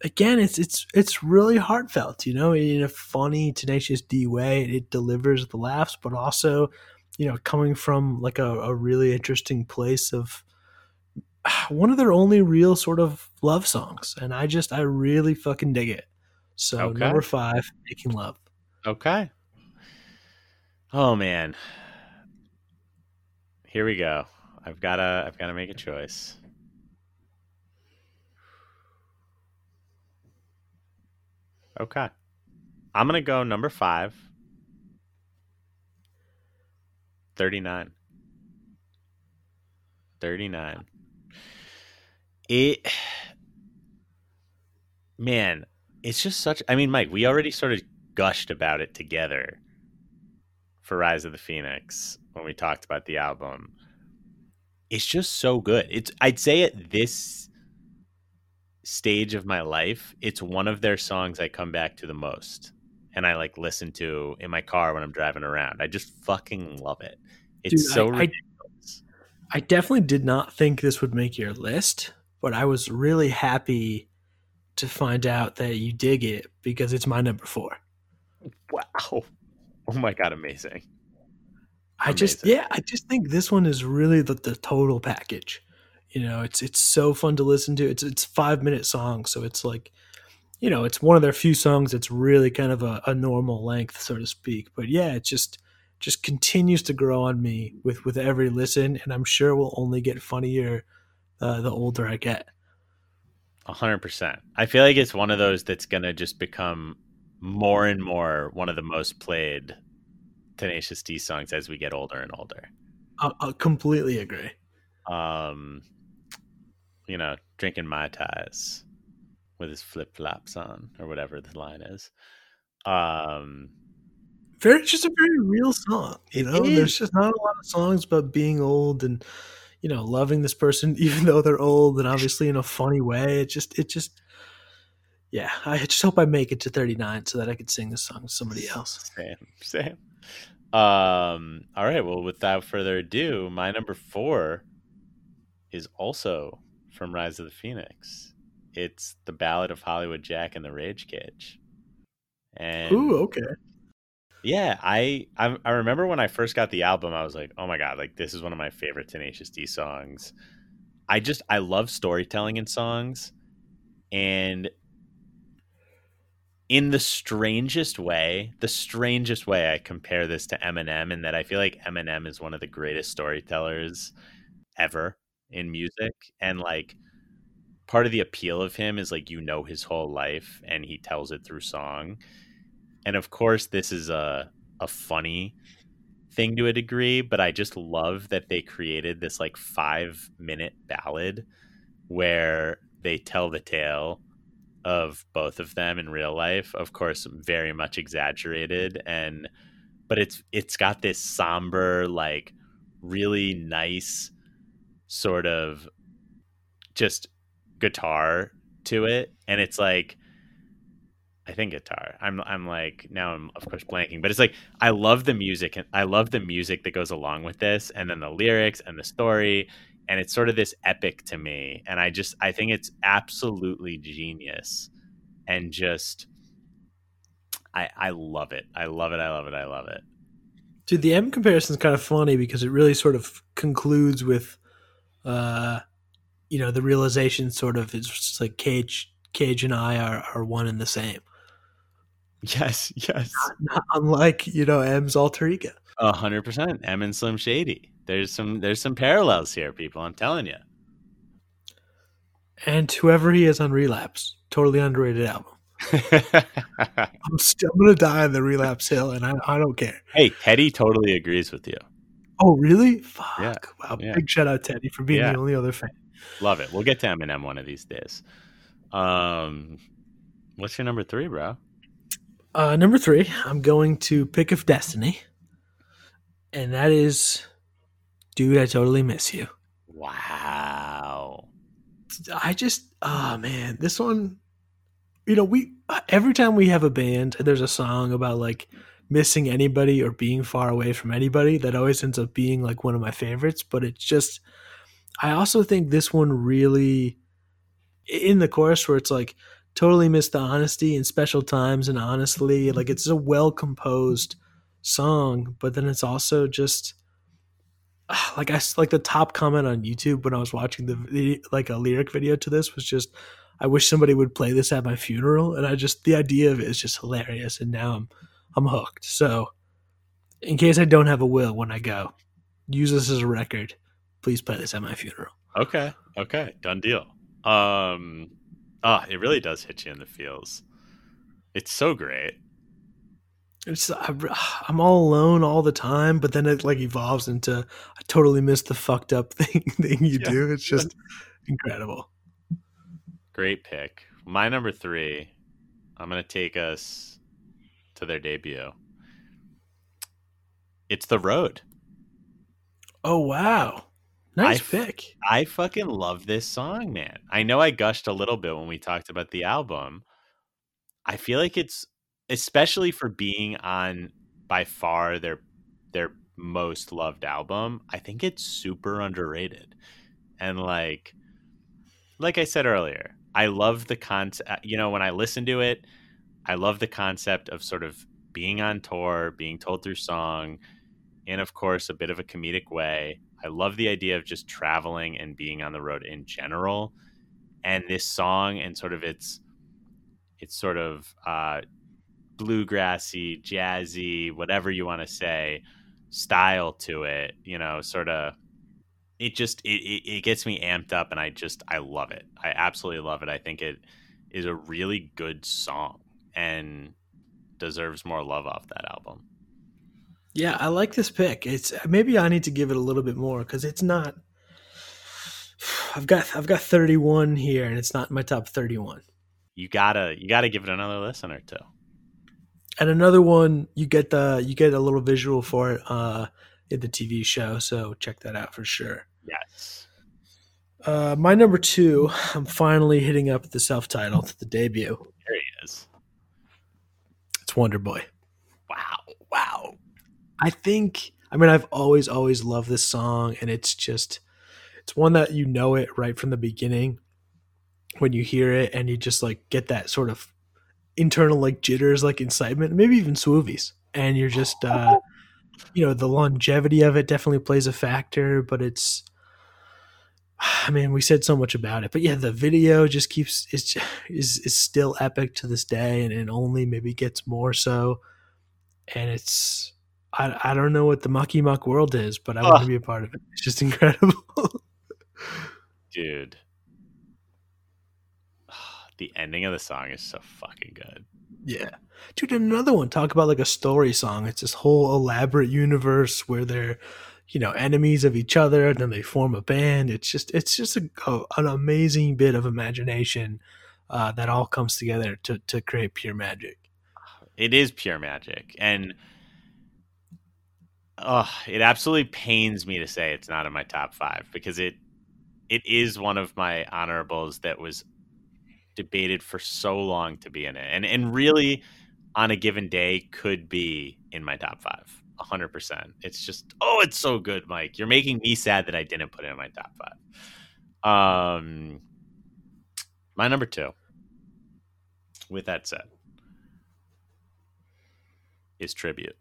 again, it's it's it's really heartfelt, you know, in a funny, tenacious D way. It delivers the laughs, but also, you know, coming from like a, a really interesting place of one of their only real sort of love songs, and I just I really fucking dig it. So okay. number five, making love. Okay. Oh man. Here we go. I've gotta I've gotta make a choice. Okay. I'm going to go number five. 39. 39. It, man, it's just such, I mean, Mike, we already sort of gushed about it together for Rize of the Fenix when we talked about the album. It's just so good. It's I'd say at this stage of my life, it's one of their songs I come back to the most. And I like listen to in my car when I'm driving around. I just fucking love it. It's Dude, so I- I- ridiculous. I definitely did not think this would make your list, but I was really happy to find out that you dig it because it's my number four. wow. Oh my god, amazing. I just yeah, I just think this one is really the, the total package. You know, it's it's so fun to listen to. It's it's five minute song, so it's like, you know, it's one of their few songs that's really kind of a, a normal length, so to speak. But yeah, it just just continues to grow on me with with every listen, and I'm sure will only get funnier uh, the older I get. A hundred percent. I feel like it's one of those that's gonna just become more and more one of the most played Tenacious D songs as we get older and older. I, I completely agree. Um, you know, drinking mai tais with his flip flops on or whatever the line is. Um, Very just a very real song. You know, there's just not a lot of songs about being old and you know loving this person even though they're old and obviously in a funny way. It just it just yeah. I just hope I make it to 39 so that I could sing this song to somebody else. Same, same. Um, all right. Well, without further ado, my number four is also from Rize of the Fenix. It's the Ballad of Hollywood Jack and the Rage Kage. And Ooh, okay. yeah, I, I I remember when I first got the album, I was like, oh my god, like this is one of my favorite Tenacious D songs. I just I love storytelling in songs, and in the strangest way, the strangest way, I compare this to Eminem, in that I feel like Eminem is one of the greatest storytellers ever in music, and like part of the appeal of him is like you know his whole life and he tells it through song and of course this is a a funny thing to a degree but i just love that they created this like 5 minute ballad where they tell the tale of both of them in real life of course very much exaggerated and but it's it's got this somber like really nice sort of just guitar to it and it's like I think guitar. I'm I'm like now I'm of course blanking, but it's like I love the music and I love the music that goes along with this and then the lyrics and the story and it's sort of this epic to me and I just I think it's absolutely genius and just I I love it. I love it. I love it. I love it. Dude, the M comparison is kind of funny because it really sort of concludes with, uh, you know, the realization sort of is just like Cage, Cage and I are, are one and the same. Yes, yes. Not unlike you know M's alter ego. A hundred percent. M and Slim Shady. There's some there's some parallels here, people. I'm telling you. And whoever he is on Relapse, totally underrated album. I'm still gonna die on the Relapse hill, and I, I don't care. hey, Teddy totally agrees with you. Oh, really? Fuck! Yeah, Wow! yeah. Big shout out Teddy for being Yeah. the only other fan. Love it. We'll get to Eminem one of these days. Um, what's your number three, bro? Uh, number three, I'm going to Pick of Destiny, and that is, dude, I totally miss you. Wow. I just, oh man, this one, you know, we every time we have a band and there's a song about like missing anybody or being far away from anybody, that always ends up being like one of my favorites. But it's just, I also think this one really, in the chorus where it's like, totally miss the honesty in special times and honestly, like it's a well composed song, but then it's also just ah, like I like the top comment on YouTube when I was watching the like a lyric video to this was just I wish somebody would play this at my funeral and I just the idea of it is just hilarious and now I'm I'm hooked. So in case I don't have a will when I go, use this as a record. Please play this at my funeral. Okay. Okay. Done deal. Um, ah, it really does hit you in the feels. It's so great. It's I'm all alone all the time, but then it like evolves into I totally missed the fucked up thing thing you Yeah. do. It's just incredible. Great pick. My number three, I'm going to take us to their debut. It's The Road. Oh wow, nice I pick. I fucking love this song, man. I know I gushed a little bit when we talked about the album. I feel like it's especially for being on by far their their most loved album. I think it's super underrated. And like like I said earlier, I love the concept, uh, you know, when I listen to it, I love the concept of sort of being on tour, being told through song, and of course a bit of a comedic way. I love the idea of just traveling and being on the road in general. And this song and sort of its its sort of uh, bluegrassy, jazzy, whatever you want to say, style to it. You know, sort of. It just it, it, it gets me amped up, and I just I love it. I absolutely love it. I think it is a really good song and deserves more love off that album. Yeah, I like this pick. It's maybe I need to give it a little bit more because it's not. I've got I've got 31 here, and it's not in my top 31. You gotta you gotta give it another listen or two. And another one, you get the you get a little visual for it uh, in the TV show, so check that out for sure. Yes. Uh, my number two, I'm finally hitting up the self-titled, the debut. There he is. Wonder Boy. Wow. Wow. I think I mean I've always always loved this song and it's just it's one that you know it right from the beginning when you hear it and you just like get that sort of internal like jitters like excitement maybe even swoovies and you're just uh you know the longevity of it definitely plays a factor but it's Ah, I mean we said so much about it but yeah the video just keeps is is is still epic to this day and it only maybe gets more so and it's I, I don't know what the mucky muck world is, but I want to be a part of it. It's just incredible. Dude. Ah, the ending of the song is so fucking good. yeah. Dude, another one, talk about like a story song. It's this whole elaborate universe where they're, you know, enemies of each other and then they form a band. It's just it's just a, a- an amazing bit of imagination uh, that all comes together to to create pure magic. It is pure magic. And oh, it absolutely pains me to say it's not in my top five because it it is one of my honorables that was debated for so long to be in it. And and really on a given day could be in my top five. Hundred percent. It's just oh, it's so good, Mike. You're making me sad that I didn't put it in my top five. Um my number two. With that said, is tribute.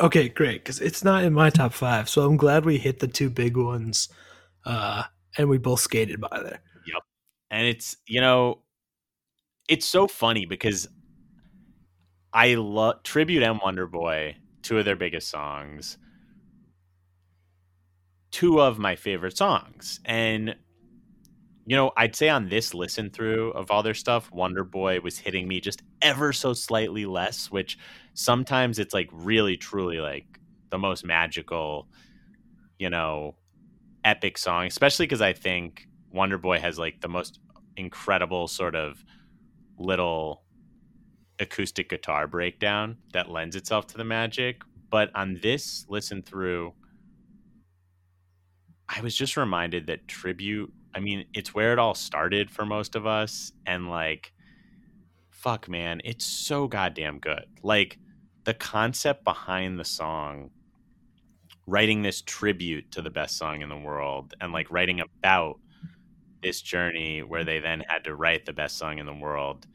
Okay, great, because it's not in my top five, so I'm glad we hit the two big ones, uh, and we both skated by there. Yep, and it's you know it's so funny because i love tribute and wonder boy two of their biggest songs. Two of my favorite songs. And you know i'd say on this listen through of all their stuff wonder boy was hitting me just ever so slightly less which sometimes it's like really truly like the most magical you know epic song especially because i think wonder boy has like the most incredible sort of little acoustic guitar breakdown that lends itself to the magic. But on this listen through, I was just reminded that tribute, I mean, it's where it all started for most of us. And like, fuck, man, it's so goddamn good. Like, the concept behind the song, writing this tribute to the best song in the world, and like writing about this journey where they then had to write the best song in the world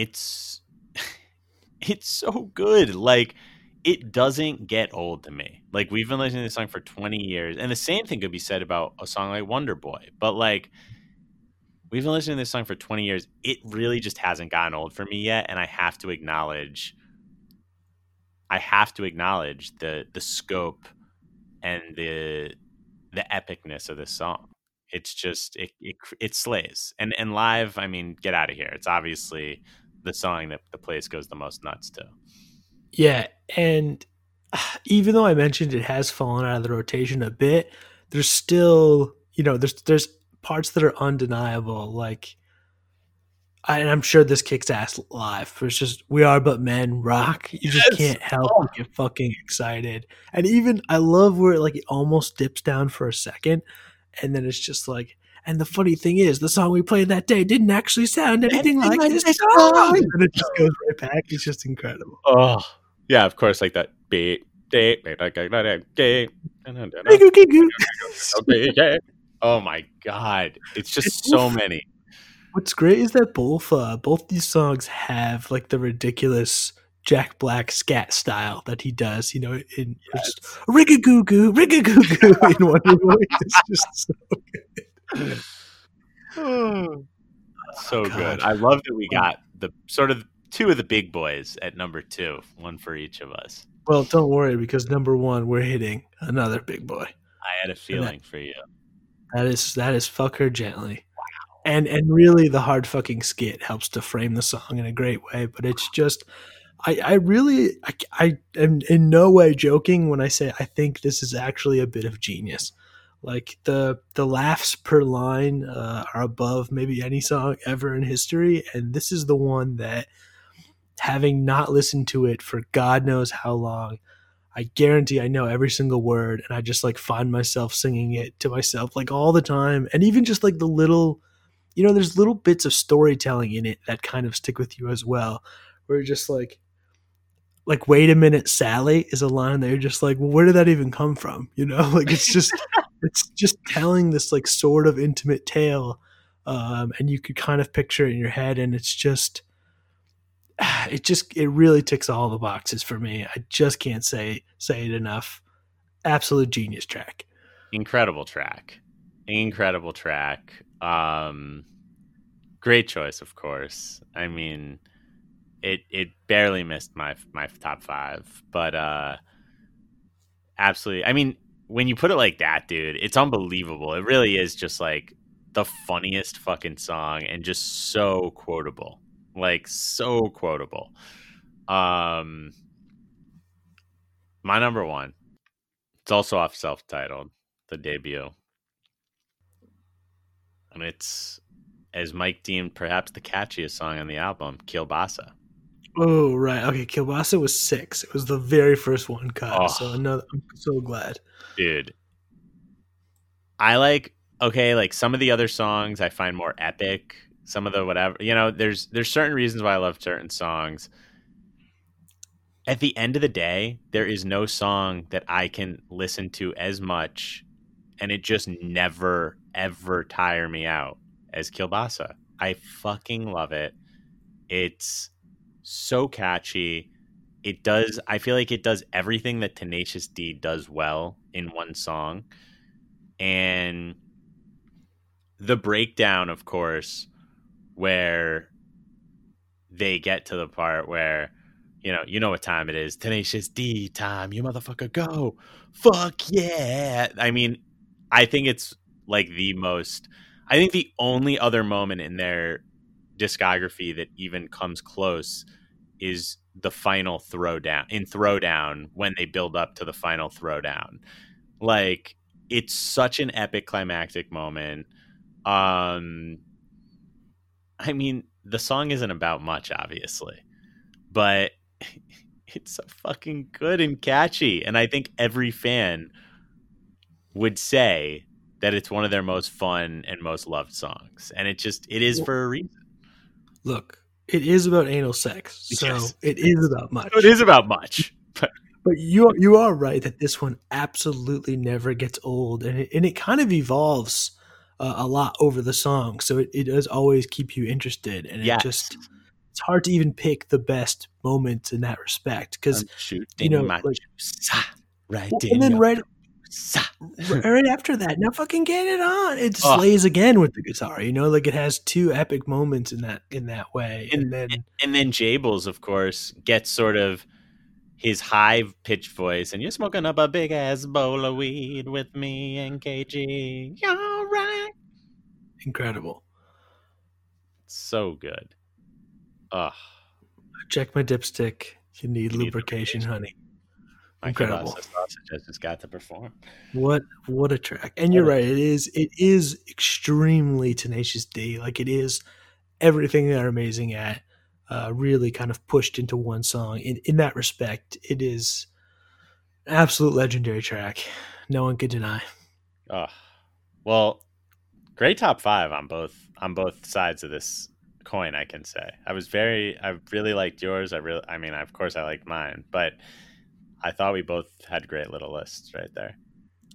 it's it's so good. Like it doesn't get old to me. Like we've been listening to this song for 20 years and the same thing could be said about a song like wonder boy but like we've been listening to this song for 20 years. It really just hasn't gotten old for me yet and i have to acknowledge i have to acknowledge the the scope and the the epicness of this song. It's just it, it it slays. And and live i mean get out of here. It's obviously the song that the place goes the most nuts to Yeah, and even though I mentioned it has fallen out of the rotation a bit, there's still you know there's there's parts that are undeniable. Like I, and I'm sure this kicks ass live. It's just we are but men rock. You just Yes. can't help Oh. but get fucking excited. And even I love where it like it almost dips down for a second, and then it's just like. And the funny thing is, the song we played that day didn't actually sound anything Anything like, like this this song. song. And it just goes right back. It's just incredible. Oh, yeah, of course, like that. Beep. Oh my god, it's just so many. What's great is that both uh, both these songs have like the ridiculous Jack Black scat style that he does. You know, in it's just rigagoo goo, rigagoo goo in Wonder Boy. It's just so Oh, so God. good. I love that we got the sort of two of the big boys at number two, one for each of us. well. Don't worry because number one, we're hitting another big boy. I had a feeling for you. That is that is fuck her gently. And and really the hard fucking skit helps to frame the song in a great way. But it's just I, I really I, I am in no way joking when I say I think this is actually a bit of genius. Like the the laughs per line uh, are above maybe any song ever in history, and this is the one that, having not listened to it for God knows how long, I guarantee I know every single word, and I just like find myself singing it to myself like all the time, and even just like the little, you know, there's little bits of storytelling in it that kind of stick with you as well, where you're just like, like wait a minute, Sally is a line that you're just like, well, where did that even come from? You know, like it's just, it's just telling this like sort of intimate tale, um, and you could kind of picture it in your head, and it's just it just it really ticks all the boxes for me. I just can't say say it enough. Absolute genius track. Incredible track. Incredible track. Um great choice, of course. I mean it it barely missed my my top 5, but uh absolutely. I mean, when you put it like that, dude, it's unbelievable. It really is just like the funniest fucking song and just so quotable. Like so quotable. Um my number 1 it's also off self-titled, the debut. And it's as Mike deemed perhaps the catchiest song on the album, Kielbasa. Oh right, okay. Kielbasa was six. It was the very first one cut. Oh. So another. I'm so glad. Dude. I like okay, like some of the other songs I find more epic. Some of the whatever you know, there's there's certain reasons why I love certain songs. At the end of the day, there is no song that I can listen to as much and it just never ever tire me out as Kielbasa. I fucking love it. It's so catchy. It does I feel like it does everything that Tenacious D does well in one song. And the breakdown, of course, where they get to the part where you know, you know what time it is. Tenacious D time. You motherfucker go. Fuck yeah. I mean, I think it's like the most I think the only other moment in their discography that even comes close is the final throwdown in throwdown when they build up to the final throwdown. Like it's such an epic climactic moment. Um I mean, the song isn't about much obviously, but it's so fucking good and catchy and I think every fan would say that it's one of their most fun and most loved songs and it just it is for a reason. Look, it is about anal sex, so Yes. it is about much. It is about much. But but you are, you are right that this one absolutely never gets old, and it, and it kind of evolves uh, a lot over the song, so it, it does always keep you interested, and Yes. it just it's hard to even pick the best moments in that respect because you know, like- ah, right Well, and then right. Right after that, now fucking get it on. It Oh. slays again with the guitar. You know, like it has two epic moments in that in that way, and, And- then and then Jables, of course, gets sort of his high pitched voice, and you're smoking up a big ass bowl of weed with me and KG. You're right. incredible. So good. Ugh. Check my dipstick. You need You need lubrication, honey. My Incredible. kielbasa sausage has just got to perform. What what a track! And you're right. It is it is extremely tenacious D. Like it is everything they're amazing at uh, really kind of pushed into one song. In in that respect, it is an absolute legendary track. No one could deny. Oh, well, great top five on both on both sides of this coin. I can say I was very, I really liked yours. I really, I mean, of course, I liked mine, but I thought we both had great little lists right there.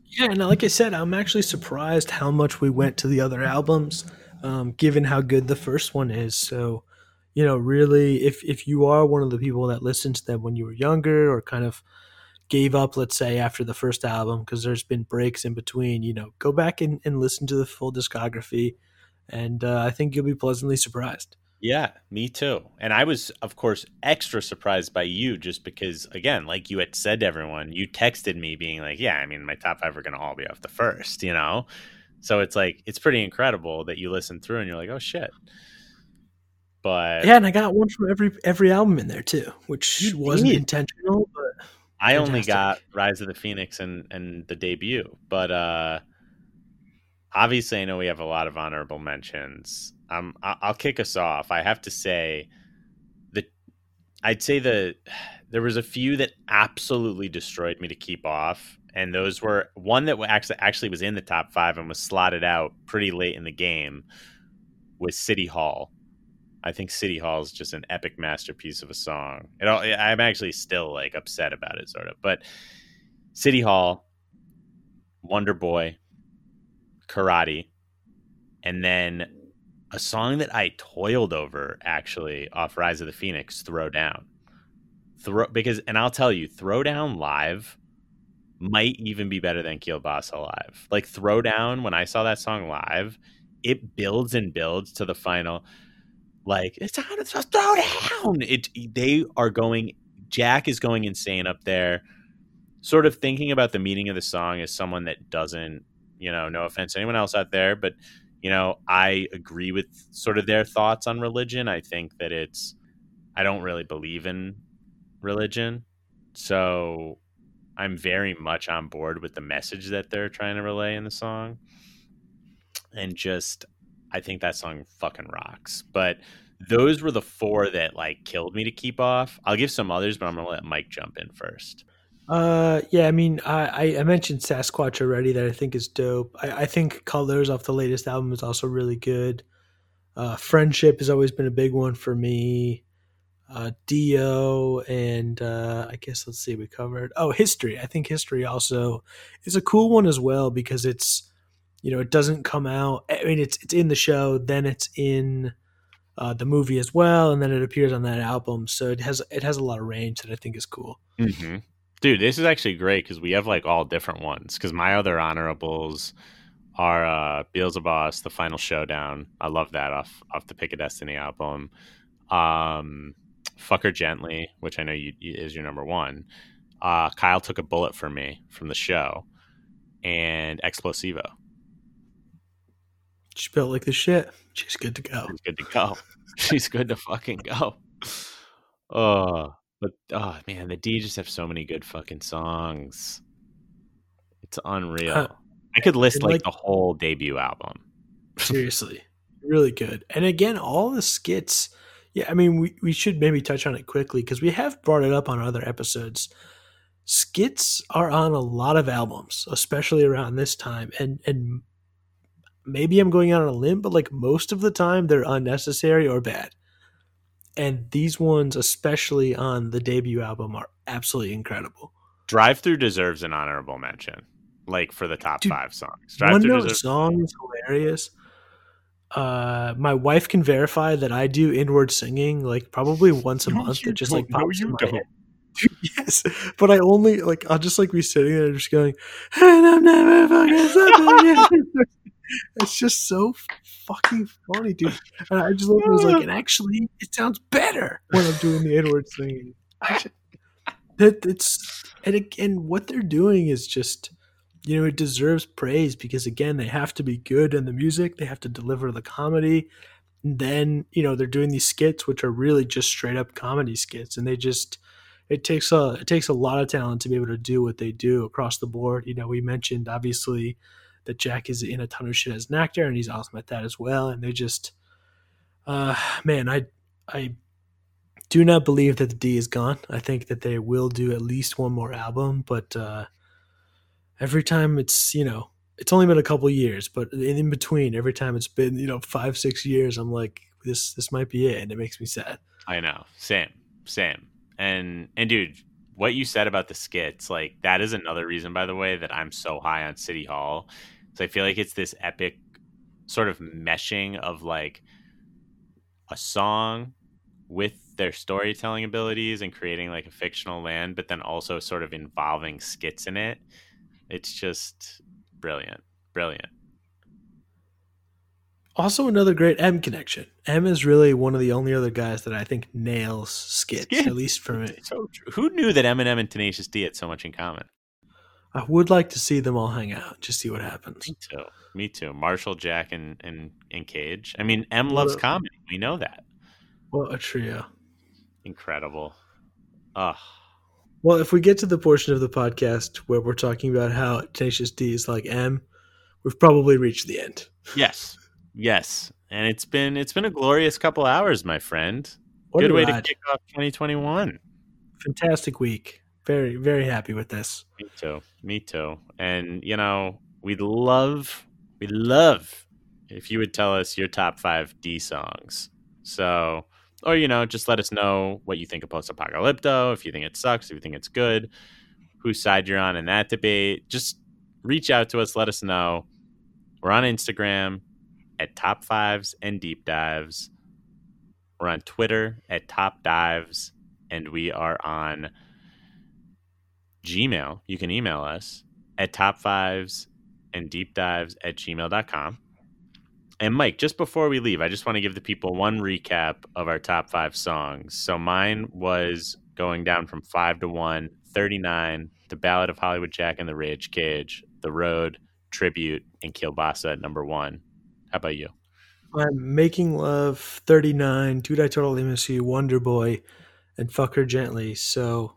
Yeah, and like I said, I'm actually surprised how much we went to the other albums, um, given how good the first one is. So, you know, really, if if you are one of the people that listened to them when you were younger, or kind of gave up, let's say, after the first album, because there's been breaks in between, you know, go back and, and listen to the full discography, and uh, I think you'll be pleasantly surprised. Yeah, me too. And I was, of course, extra surprised by you just because, again, like you had said to everyone, you texted me being like, yeah, I mean, my top five are going to all be off the first, you know? So it's like, it's pretty incredible that you listen through and you're like, oh shit. But Yeah, and I got one from every every album in there too, which wasn't did. intentional, but I only got Rize of the Fenix and, and the debut. But uh, obviously, I know we have a lot of honorable mentions. Um, I'll kick us off. I have to say, the I'd say the there was a few that absolutely destroyed me to keep off, and those were one that actually actually was in the top five and was slotted out pretty late in the game was City Hall. I think City Hall is just an epic masterpiece of a song. It all, I'm actually still like upset about it, sort of. But City Hall, Wonder Boy, Karate, and then a song that I toiled over actually off Rize of the Fenix, Throw Down. Throw because, and I'll tell you, Throw Down live might even be better than Kielbasa live. Like Throw Down, when I saw that song live, it builds and builds to the final like it's time to throw down. It they are going. Jack is going insane up there. Sort of thinking about the meaning of the song as someone that doesn't, you know, no offense to anyone else out there, but you know, I agree with sort of their thoughts on religion. I think that it's, I don't really believe in religion, so I'm very much on board with the message that they're trying to relay in the song, and just I think that song fucking rocks. But those were the four that like killed me to keep off. I'll give some others, but I'm gonna let Mike jump in first. Uh, yeah, I mean, I, I- mentioned Sasquatch already that I think is dope. I, I think Colors off the latest album is also really good. Uh, Friendship has always been a big one for me. Uh, Dio and uh, I guess let's see, we covered. Oh, History. I think History also is a cool one as well because it's, you know, it doesn't come out. I mean, it's it's in the show, then it's in uh, the movie as well, and then it appears on that album. So it has it has a lot of range that I think is cool. Mm-hmm. Dude, this is actually great because we have like all different ones. Because my other honorables are uh, The Final Showdown. I love that off off the Pick of Destiny album. Um, Fuck Her Gently, which I know you, you, is your number one. Uh, Kyle took a bullet for me from the show, and Explosivo. She felt like the shit. She's good to go. She's good to go. She's good to fucking go. Oh, but oh man, the D just have so many good fucking songs. It's unreal. Uh, I could list like, like- the whole debut album. Seriously, really good. And again, all the skits. Yeah, I mean, we, we should maybe touch on it quickly because we have brought it up on other episodes. Skits are on a lot of albums, especially around this time, and and maybe I'm going out on a limb, but like most of the time they're unnecessary or bad. And these ones, especially on the debut album, are absolutely incredible. Drive Through deserves an honorable mention, like for the top Dude, five songs. Drive One Through deserves. song is hilarious. Uh, my wife can verify that I do inward singing like probably once a No, month. It just like don't. No, pops in my don't. head. yes, but I only like I'll just like be sitting there just going, and I'm never fucking again." It's just so fucking funny, dude. And I just look and was like, and actually, it sounds better when I'm doing the Edwards. I That it's and again, what they're doing is just, you know, it deserves praise because again, they have to be good in the music. They have to deliver the comedy. And then you know they're doing these skits, which are really just straight up comedy skits, and they just it takes a it takes a lot of talent to be able to do what they do across the board. You know, we mentioned obviously that Jack is in a ton of shit as an actor, and he's awesome at that as well. And they just Uh, man, I I do not believe that the D is gone. I think that they will do at least one more album, but uh, every time it's you know it's only been a couple years, but in between, every time it's been you know five six years, I'm like this this might be it, and it makes me sad. I know. Same. Same. And and dude, what you said about the skits, like that is another reason, by the way, that I'm so high on City Hall. So I feel like it's this epic sort of meshing of like a song with their storytelling abilities and creating like a fictional land, but then also sort of involving skits in it. It's just brilliant. Brilliant. Also, another great M connection. M is really one of the only other guys that I think nails skits, Skits. at least for me. So true. Who knew that Eminem and Tenacious D had so much in common? I would like to see them all hang out, just see what happens. Me too. Me too. Marshall, Jack, and and, and Cage. I mean, M What loves a- comedy. We know that. What a trio. Incredible. Ugh. Well, if we get to the portion of the podcast where we're talking about how Tenacious D is like M, we've probably reached the end. Yes. Yes. And it's been it's been a glorious couple hours, my friend. What Good way ride. to kick off 2021. Fantastic week. Very, very happy with this. Me too. Me too. And you know, we'd love we'd love if you would tell us your top five D songs. So or you know, just let us know what you think of Post Apocalypto, if you think it sucks, if you think it's good, whose side you're on in that debate. Just reach out to us, let us know. We're on Instagram at Top Fives and Deep Dives. We're on Twitter at Top Dives, and we are on Gmail. You can email us at top fives and deep dives at gmail.com. And Mike, just before we leave, I just want to give the people one recap of our top five songs. So mine was going down from five to one, 39, The Ballad of Hollywood Jack and the Rage Kage, The Road, Tribute, and Kielbasa at number one. How about you? I'm making love 39, dude. I totally miss you, Wonder Boy, and fuck her gently. So,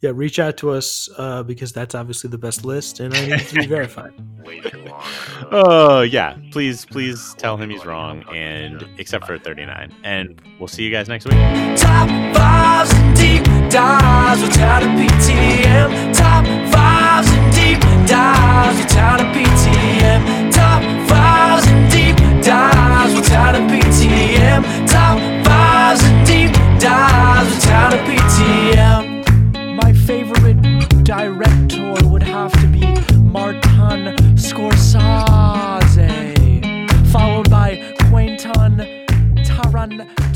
yeah, reach out to us uh, because that's obviously the best list, and I need to be verified. Way too long. Oh, yeah. Please, please tell him he's wrong, and except for 39. And we'll see you guys next week. Top fives and deep dives without a PTM. Top fives and deep dives without a PTM. Top fives and deep dives without a PTM. Top fives and deep dives without a PTM. Martin Scorsese, followed by Quentin Tarantino.